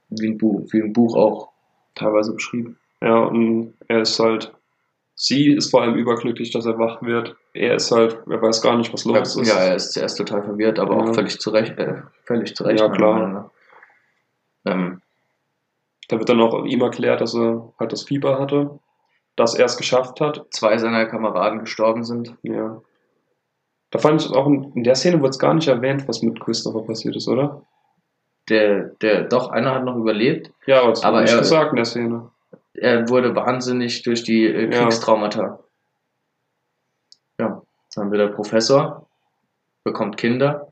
wie ein Buch, wie ein Buch auch teilweise beschrieben. Ja, und er ist halt, sie ist vor allem überglücklich, dass er wach wird. Er ist halt, er weiß gar nicht, was los ist. Ja, er ist zuerst total verwirrt, aber Ja. auch völlig zurecht. Äh, völlig zurecht. Ja, klar. Ähm, Da wird dann auch ihm erklärt, dass er halt das Fieber hatte, dass er es geschafft hat. zwei seiner Kameraden gestorben sind. Ja. Da fand ich auch, in in der Szene wurde es gar nicht erwähnt, was mit Christopher passiert ist, oder? Der, der, doch, einer hat noch überlebt. Ja, aber Aber er- gesagt in der Szene. Er wurde wahnsinnig durch die äh, Ja. Kriegstraumata. Ja, dann haben wir der Professor, bekommt Kinder.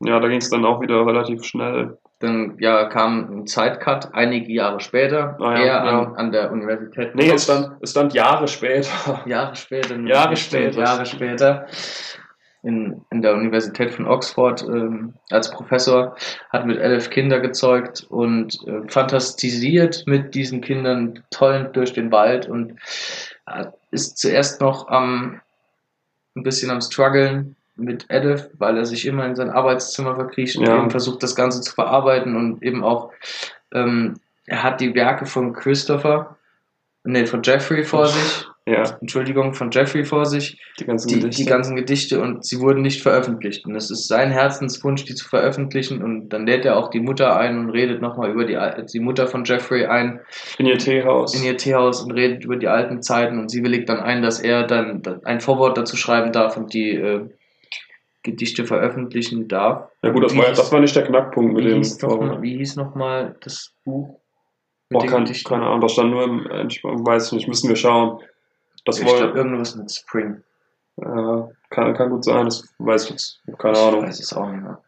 Ja, da ging es dann auch wieder relativ schnell. Dann ja, kam ein Zeitcut einige Jahre später. Ah, ja, er an, ja. an der Universität. Nee, es stand, es stand Jahre später. Jahre später. Jahre später. Jahre später. In, in der Universität von Oxford ähm, als Professor, hat mit elf Kinder gezeugt und äh, fantastisiert mit diesen Kindern tollend durch den Wald und äh, ist zuerst noch am ein bisschen am struggeln mit Edith, weil er sich immer in sein Arbeitszimmer verkriecht und Ja. eben versucht, das Ganze zu verarbeiten und eben auch ähm, er hat die Werke von Christopher, nee, von Jeffrey vor sich, Ja, Entschuldigung, von Jeffrey vor sich, die ganzen die, Gedichte. die ganzen Gedichte und sie wurden nicht veröffentlicht. Und es ist sein Herzenswunsch, die zu veröffentlichen. Und dann lädt er auch die Mutter ein und redet nochmal über die, die Mutter von Jeffrey ein in ihr Teehaus. in ihr Teehaus und redet über die alten Zeiten. Und sie willigt dann ein, dass er dann ein Vorwort dazu schreiben darf und die äh, Gedichte veröffentlichen darf. ja gut, das war, hieß- das war nicht der Knackpunkt mit dem Vorwort. wie hieß noch mal das Buch? Boah, Gedichten? keine Ahnung, das stand nur im, ich weiß nicht, müssen wir schauen. Das ich glaube, irgendwas mit Spring. äh, kann, kann gut sein, das weiß ich jetzt, keine Ich Ahnung. weiß es auch nicht mehr.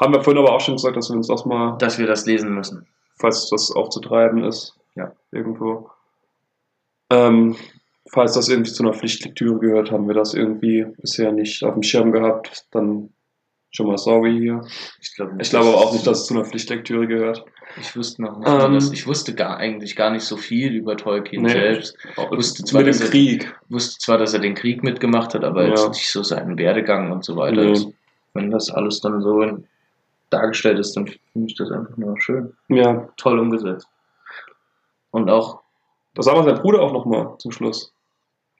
Haben wir vorhin aber auch schon gesagt, dass wir uns das mal, Dass wir das lesen müssen. falls das aufzutreiben ist, Ja. irgendwo. Ähm, falls das irgendwie zu einer Pflichtlektüre gehört, haben wir das irgendwie bisher nicht auf dem Schirm gehabt, dann schon mal sorry hier. Ich glaube aber auch nicht, dass es zu einer Pflichtlektüre gehört. Ich wusste noch nicht, Ähm, dass, ich wusste gar, eigentlich gar nicht so viel über Tolkien Nee. selbst. Wusste zwar, Mit dem er- Krieg. Wusste zwar, dass er den Krieg mitgemacht hat, aber Ja. jetzt nicht so seinen Werdegang und so weiter. Nee. Wenn das alles dann so dargestellt ist, dann finde ich das einfach nur schön. Ja, Toll umgesetzt. Und auch, das sah mal sein Bruder auch nochmal zum Schluss.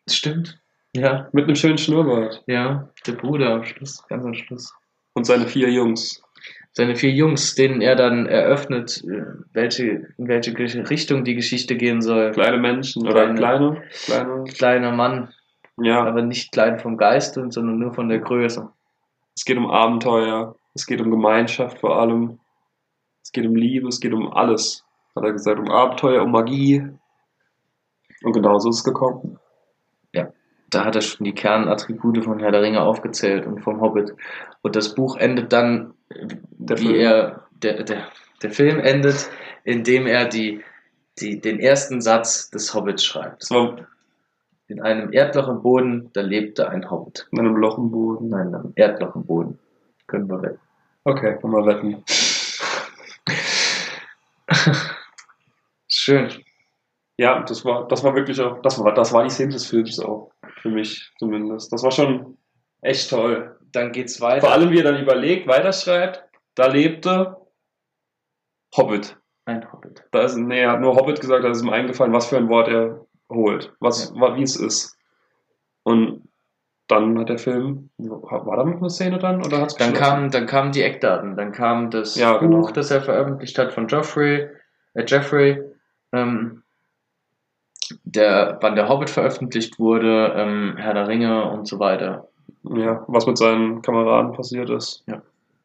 es stimmt. Ja, Mit einem schönen Schnurrbart. ja, der Bruder am Schluss, ganz am Schluss. Und seine vier Jungs. Seine vier Jungs, denen er dann eröffnet, äh, welche, in welche Richtung die Geschichte gehen soll. Kleine Menschen. Oder Kleine. kleine. Kleine. Kleiner Mann, Ja. aber nicht klein vom Geiste, sondern nur von der Größe. Es geht um Abenteuer. Es geht um Gemeinschaft vor allem. Es geht um Liebe. Es geht um alles. Hat er gesagt. Um Abenteuer, um Magie. Und genau so ist es gekommen. Da hat er schon die Kernattribute von Herr der Ringe aufgezählt und vom Hobbit. Und das Buch endet dann, Der wie Film. er, der, der, der Film endet, indem er die, die, den ersten Satz des Hobbits schreibt. War In einem Erdloch im Boden, da lebte ein Hobbit. in einem Loch im Boden. Nein, in einem Erdloch im Boden. Können wir wetten. Okay, kann man wetten. Schön. Ja, das war, das war wirklich auch, das war, das war die Szene des Films auch. Für mich zumindest. Das war schon echt toll. Dann geht's weiter. Vor allem, wie er dann überlegt, weiterschreibt, da lebte Hobbit. ein Hobbit. Da ist, nee, er hat nur Hobbit gesagt, da ist ihm eingefallen, was für ein Wort er holt, was, wa- wie es ist. Und dann hat der Film, war da noch eine Szene dann, oder hat's Dann kamen, dann kamen die Eckdaten. Dann kam das Ja, Buch, genau. das er veröffentlicht hat von Geoffrey, äh, Jeffrey, ähm, der, wann der Hobbit veröffentlicht wurde, ähm, Herr der Ringe und so weiter. Ja, was mit seinen Kameraden passiert ist. Ja.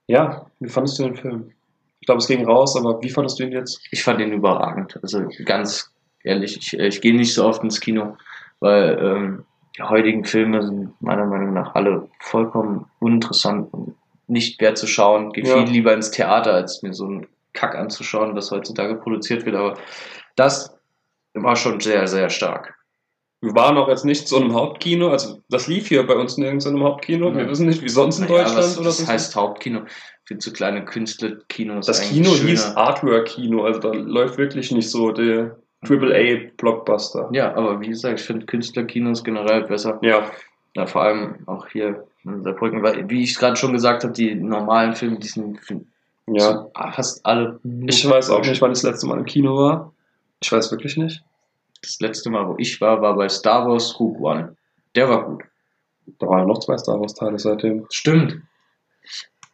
Ja, wie fandest du den Film? Ich glaube, es ging raus, aber wie fandest du ihn jetzt? Ich fand ihn überragend. Also ganz ehrlich, ich, ich gehe nicht so oft ins Kino, weil ähm, die heutigen Filme sind meiner Meinung nach alle vollkommen uninteressant und nicht wert zu schauen. Gehe Ja. viel lieber ins Theater, als mir so einen Kack anzuschauen, das heutzutage produziert wird. Aber das war schon sehr, sehr stark. Wir waren auch jetzt nicht so einem Hauptkino, also das lief hier bei uns nirgends in einem Hauptkino. Wir wissen nicht, wie sonst in Naja, Deutschland was, oder das so. heißt Hauptkino. Für zu kleine Künstlerkinos. das Kino schöner. hieß Artwork-Kino, also da läuft wirklich nicht so der AAA-Blockbuster. Ja, aber wie gesagt, ich finde Künstlerkinos generell besser. Ja, Ja, vor allem auch hier in Saarbrücken, weil, wie ich gerade schon gesagt habe, die normalen Filme, die sind, Ja. Fast alle. Ich weiß auch nicht, wann ich das letzte Mal im Kino war. Ich weiß wirklich nicht. Das letzte Mal, wo ich war, war bei Star Wars Rogue One. Der war gut. Da waren noch zwei Star Wars Teile seitdem. Stimmt.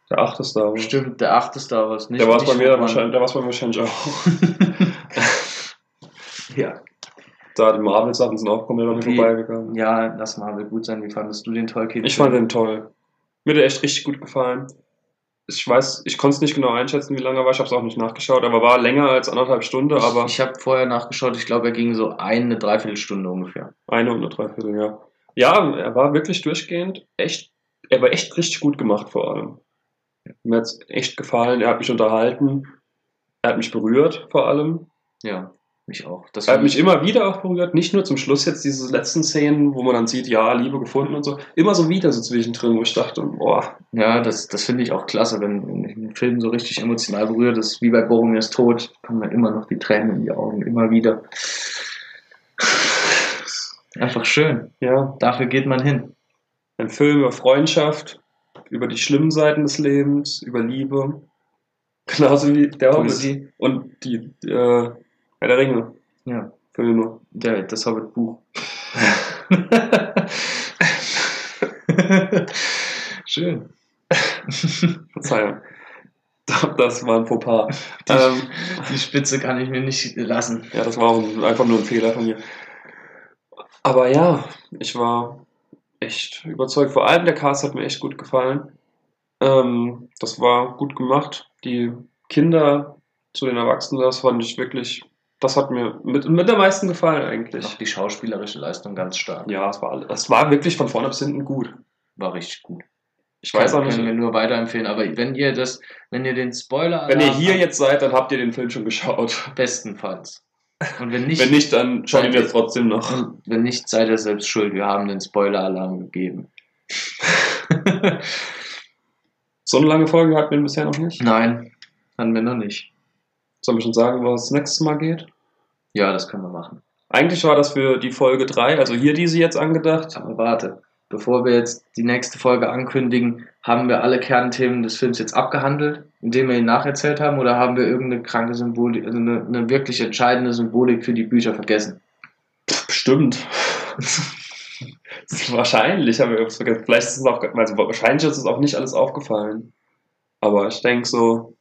Der achte Star Wars. Stimmt, der achte Star Wars. Nicht, Der war es bei mir wahrscheinlich, der war's bei mir wahrscheinlich auch. ja. Da die Marvel-Sachen sind auch komplett an mir vorbeigegangen. ja, lass mal gut sein. Wie fandest du den Tolkien? Ich fand den toll. Mir hat der echt richtig gut gefallen. Ich weiß, ich konnte es nicht genau einschätzen, wie lange er war. Ich habe es auch nicht nachgeschaut, aber war länger als anderthalb Stunden, aber ich habe vorher nachgeschaut. Ich glaube, er ging so eine Dreiviertelstunde ungefähr. eine und eine Dreiviertel, ja. Ja, er war wirklich durchgehend echt, er war echt richtig gut gemacht vor allem. Mir hat's echt gefallen, er hat mich unterhalten, er hat mich berührt vor allem. Ja, mich auch. Das hat mich immer wieder auch berührt, nicht nur zum Schluss jetzt diese letzten Szenen, wo man dann sieht, ja, Liebe gefunden und so, immer so wieder so zwischendrin, wo ich dachte, boah, Ja, das, das finde ich auch klasse, wenn, ein Film so richtig emotional berührt. Ist wie bei Boromirs Tod, kommen mir immer noch die Tränen in die Augen, immer wieder. Einfach schön. ja, Dafür geht man hin. ein Film über Freundschaft, über die schlimmen Seiten des Lebens, über Liebe. Genauso wie der Hobbit und die äh, Herr der Ringe Ja, Filme. der, das Hobbit-Buch. schön. Verzeihung. Das war ein Fauxpas. Ähm, Die Spitze kann ich mir nicht lassen. ja, das war auch ein- einfach nur ein Fehler von mir. Aber ja, ich war echt überzeugt. Vor allem der Cast hat mir echt gut gefallen. Ähm, das war gut gemacht. Die Kinder zu den Erwachsenen, das fand ich wirklich, das hat mir mit, mit am meisten gefallen Auch eigentlich. die schauspielerische Leistung ganz stark. Ja, es war, es war wirklich von vorne bis hinten gut. War richtig gut. Ich weiß auch nicht, Können wir nur weiterempfehlen. Aber wenn ihr das, wenn ihr den Spoiler wenn ihr hier jetzt seid, dann habt ihr den Film schon geschaut. bestenfalls. Und wenn nicht, Wenn nicht, dann schaut ihn jetzt trotzdem noch. wenn nicht, seid ihr selbst schuld. Wir haben den Spoiler-Alarm gegeben. So eine lange Folge hatten wir bisher noch nicht. Nein, haben wir noch nicht. Sollen wir schon sagen, was das nächste Mal geht? Ja, das können wir machen. Eigentlich war das für die Folge 3, also hier diese jetzt angedacht. Aber warte, bevor wir jetzt die nächste Folge ankündigen, haben wir alle Kernthemen des Films jetzt abgehandelt, indem wir ihn nacherzählt haben, oder haben wir irgendeine kranke Symbolik, also eine, eine wirklich entscheidende Symbolik für die Bücher vergessen? Bestimmt. wahrscheinlich, aber ich hab's vergessen. Vielleicht ist es auch, also wahrscheinlich ist es auch nicht alles aufgefallen. Aber ich denke so,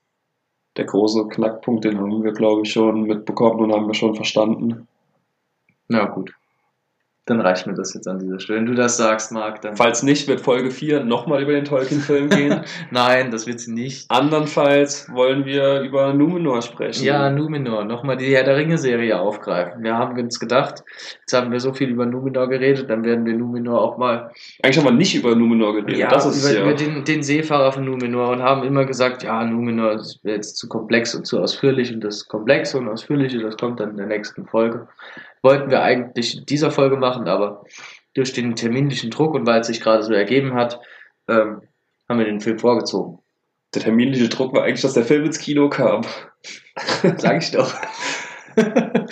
der große Knackpunkt, den haben wir, glaube ich, schon mitbekommen und haben wir schon verstanden. Na gut. Dann reicht mir das jetzt an dieser Stelle. Wenn du das sagst, Marc, dann. Falls nicht, wird Folge 4 nochmal über den Tolkien-Film gehen. Nein, das wird sie nicht. Andernfalls wollen wir über Numenor sprechen. Ja, Numenor, nochmal die Herr der Ringe-Serie aufgreifen. Wir haben uns gedacht, jetzt haben wir so viel über Numenor geredet, dann werden wir Numenor auch mal Eigentlich haben wir nicht über Numenor geredet. ja, das ist über, ja. über den, den Seefahrer von Numenor und haben immer gesagt, ja, Numenor ist jetzt zu komplex und zu ausführlich und das Komplexe und Ausführliche, das kommt dann in der nächsten Folge. Wollten wir eigentlich in dieser Folge machen, aber durch den terminlichen Druck und weil es sich gerade so ergeben hat, ähm, haben wir den Film vorgezogen. Der terminliche Druck war eigentlich, dass der Film ins Kino kam. Sag ich doch.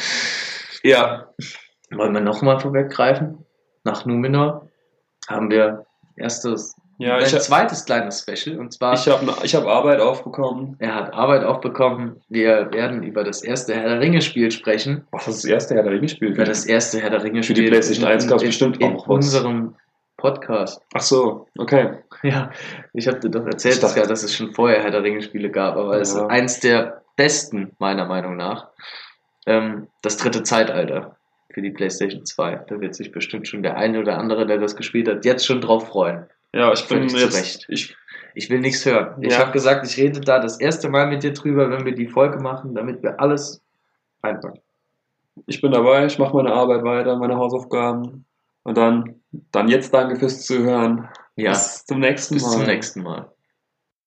Ja. Wollen wir nochmal vorweggreifen? Nach Numenor haben wir erstes, Ja, ein zweites kleines Special und zwar ich habe ich hab Arbeit aufbekommen. Er hat Arbeit aufbekommen. Wir werden über das erste Herr der Ringe-Spiel sprechen. Das ist das erste Herr der Ringe-Spiel. Über das erste Herr der Für Ringe-Spiel. die PlayStation 1 gab's in, bestimmt in, auch in was. unserem Podcast. Ach so, okay. Ja, ich habe dir doch erzählt, dachte- ja, dass es schon vorher Herr der Ringe-Spiele gab, aber es ist Ja. eins der besten, meiner Meinung nach. Ähm, das dritte Zeitalter für die PlayStation 2. Da wird sich bestimmt schon der eine oder andere, der das gespielt hat, jetzt schon drauf freuen. Ja, ich bin jetzt. Recht. Ich, Ich will nichts hören. Ich Ja. habe gesagt, ich rede da das erste Mal mit dir drüber, wenn wir die Folge machen, damit wir alles einpacken. ich bin dabei, ich mache meine Arbeit weiter, meine Hausaufgaben. Und dann, dann jetzt danke fürs Zuhören. Ja, Bis zum nächsten bis Mal. zum nächsten Mal.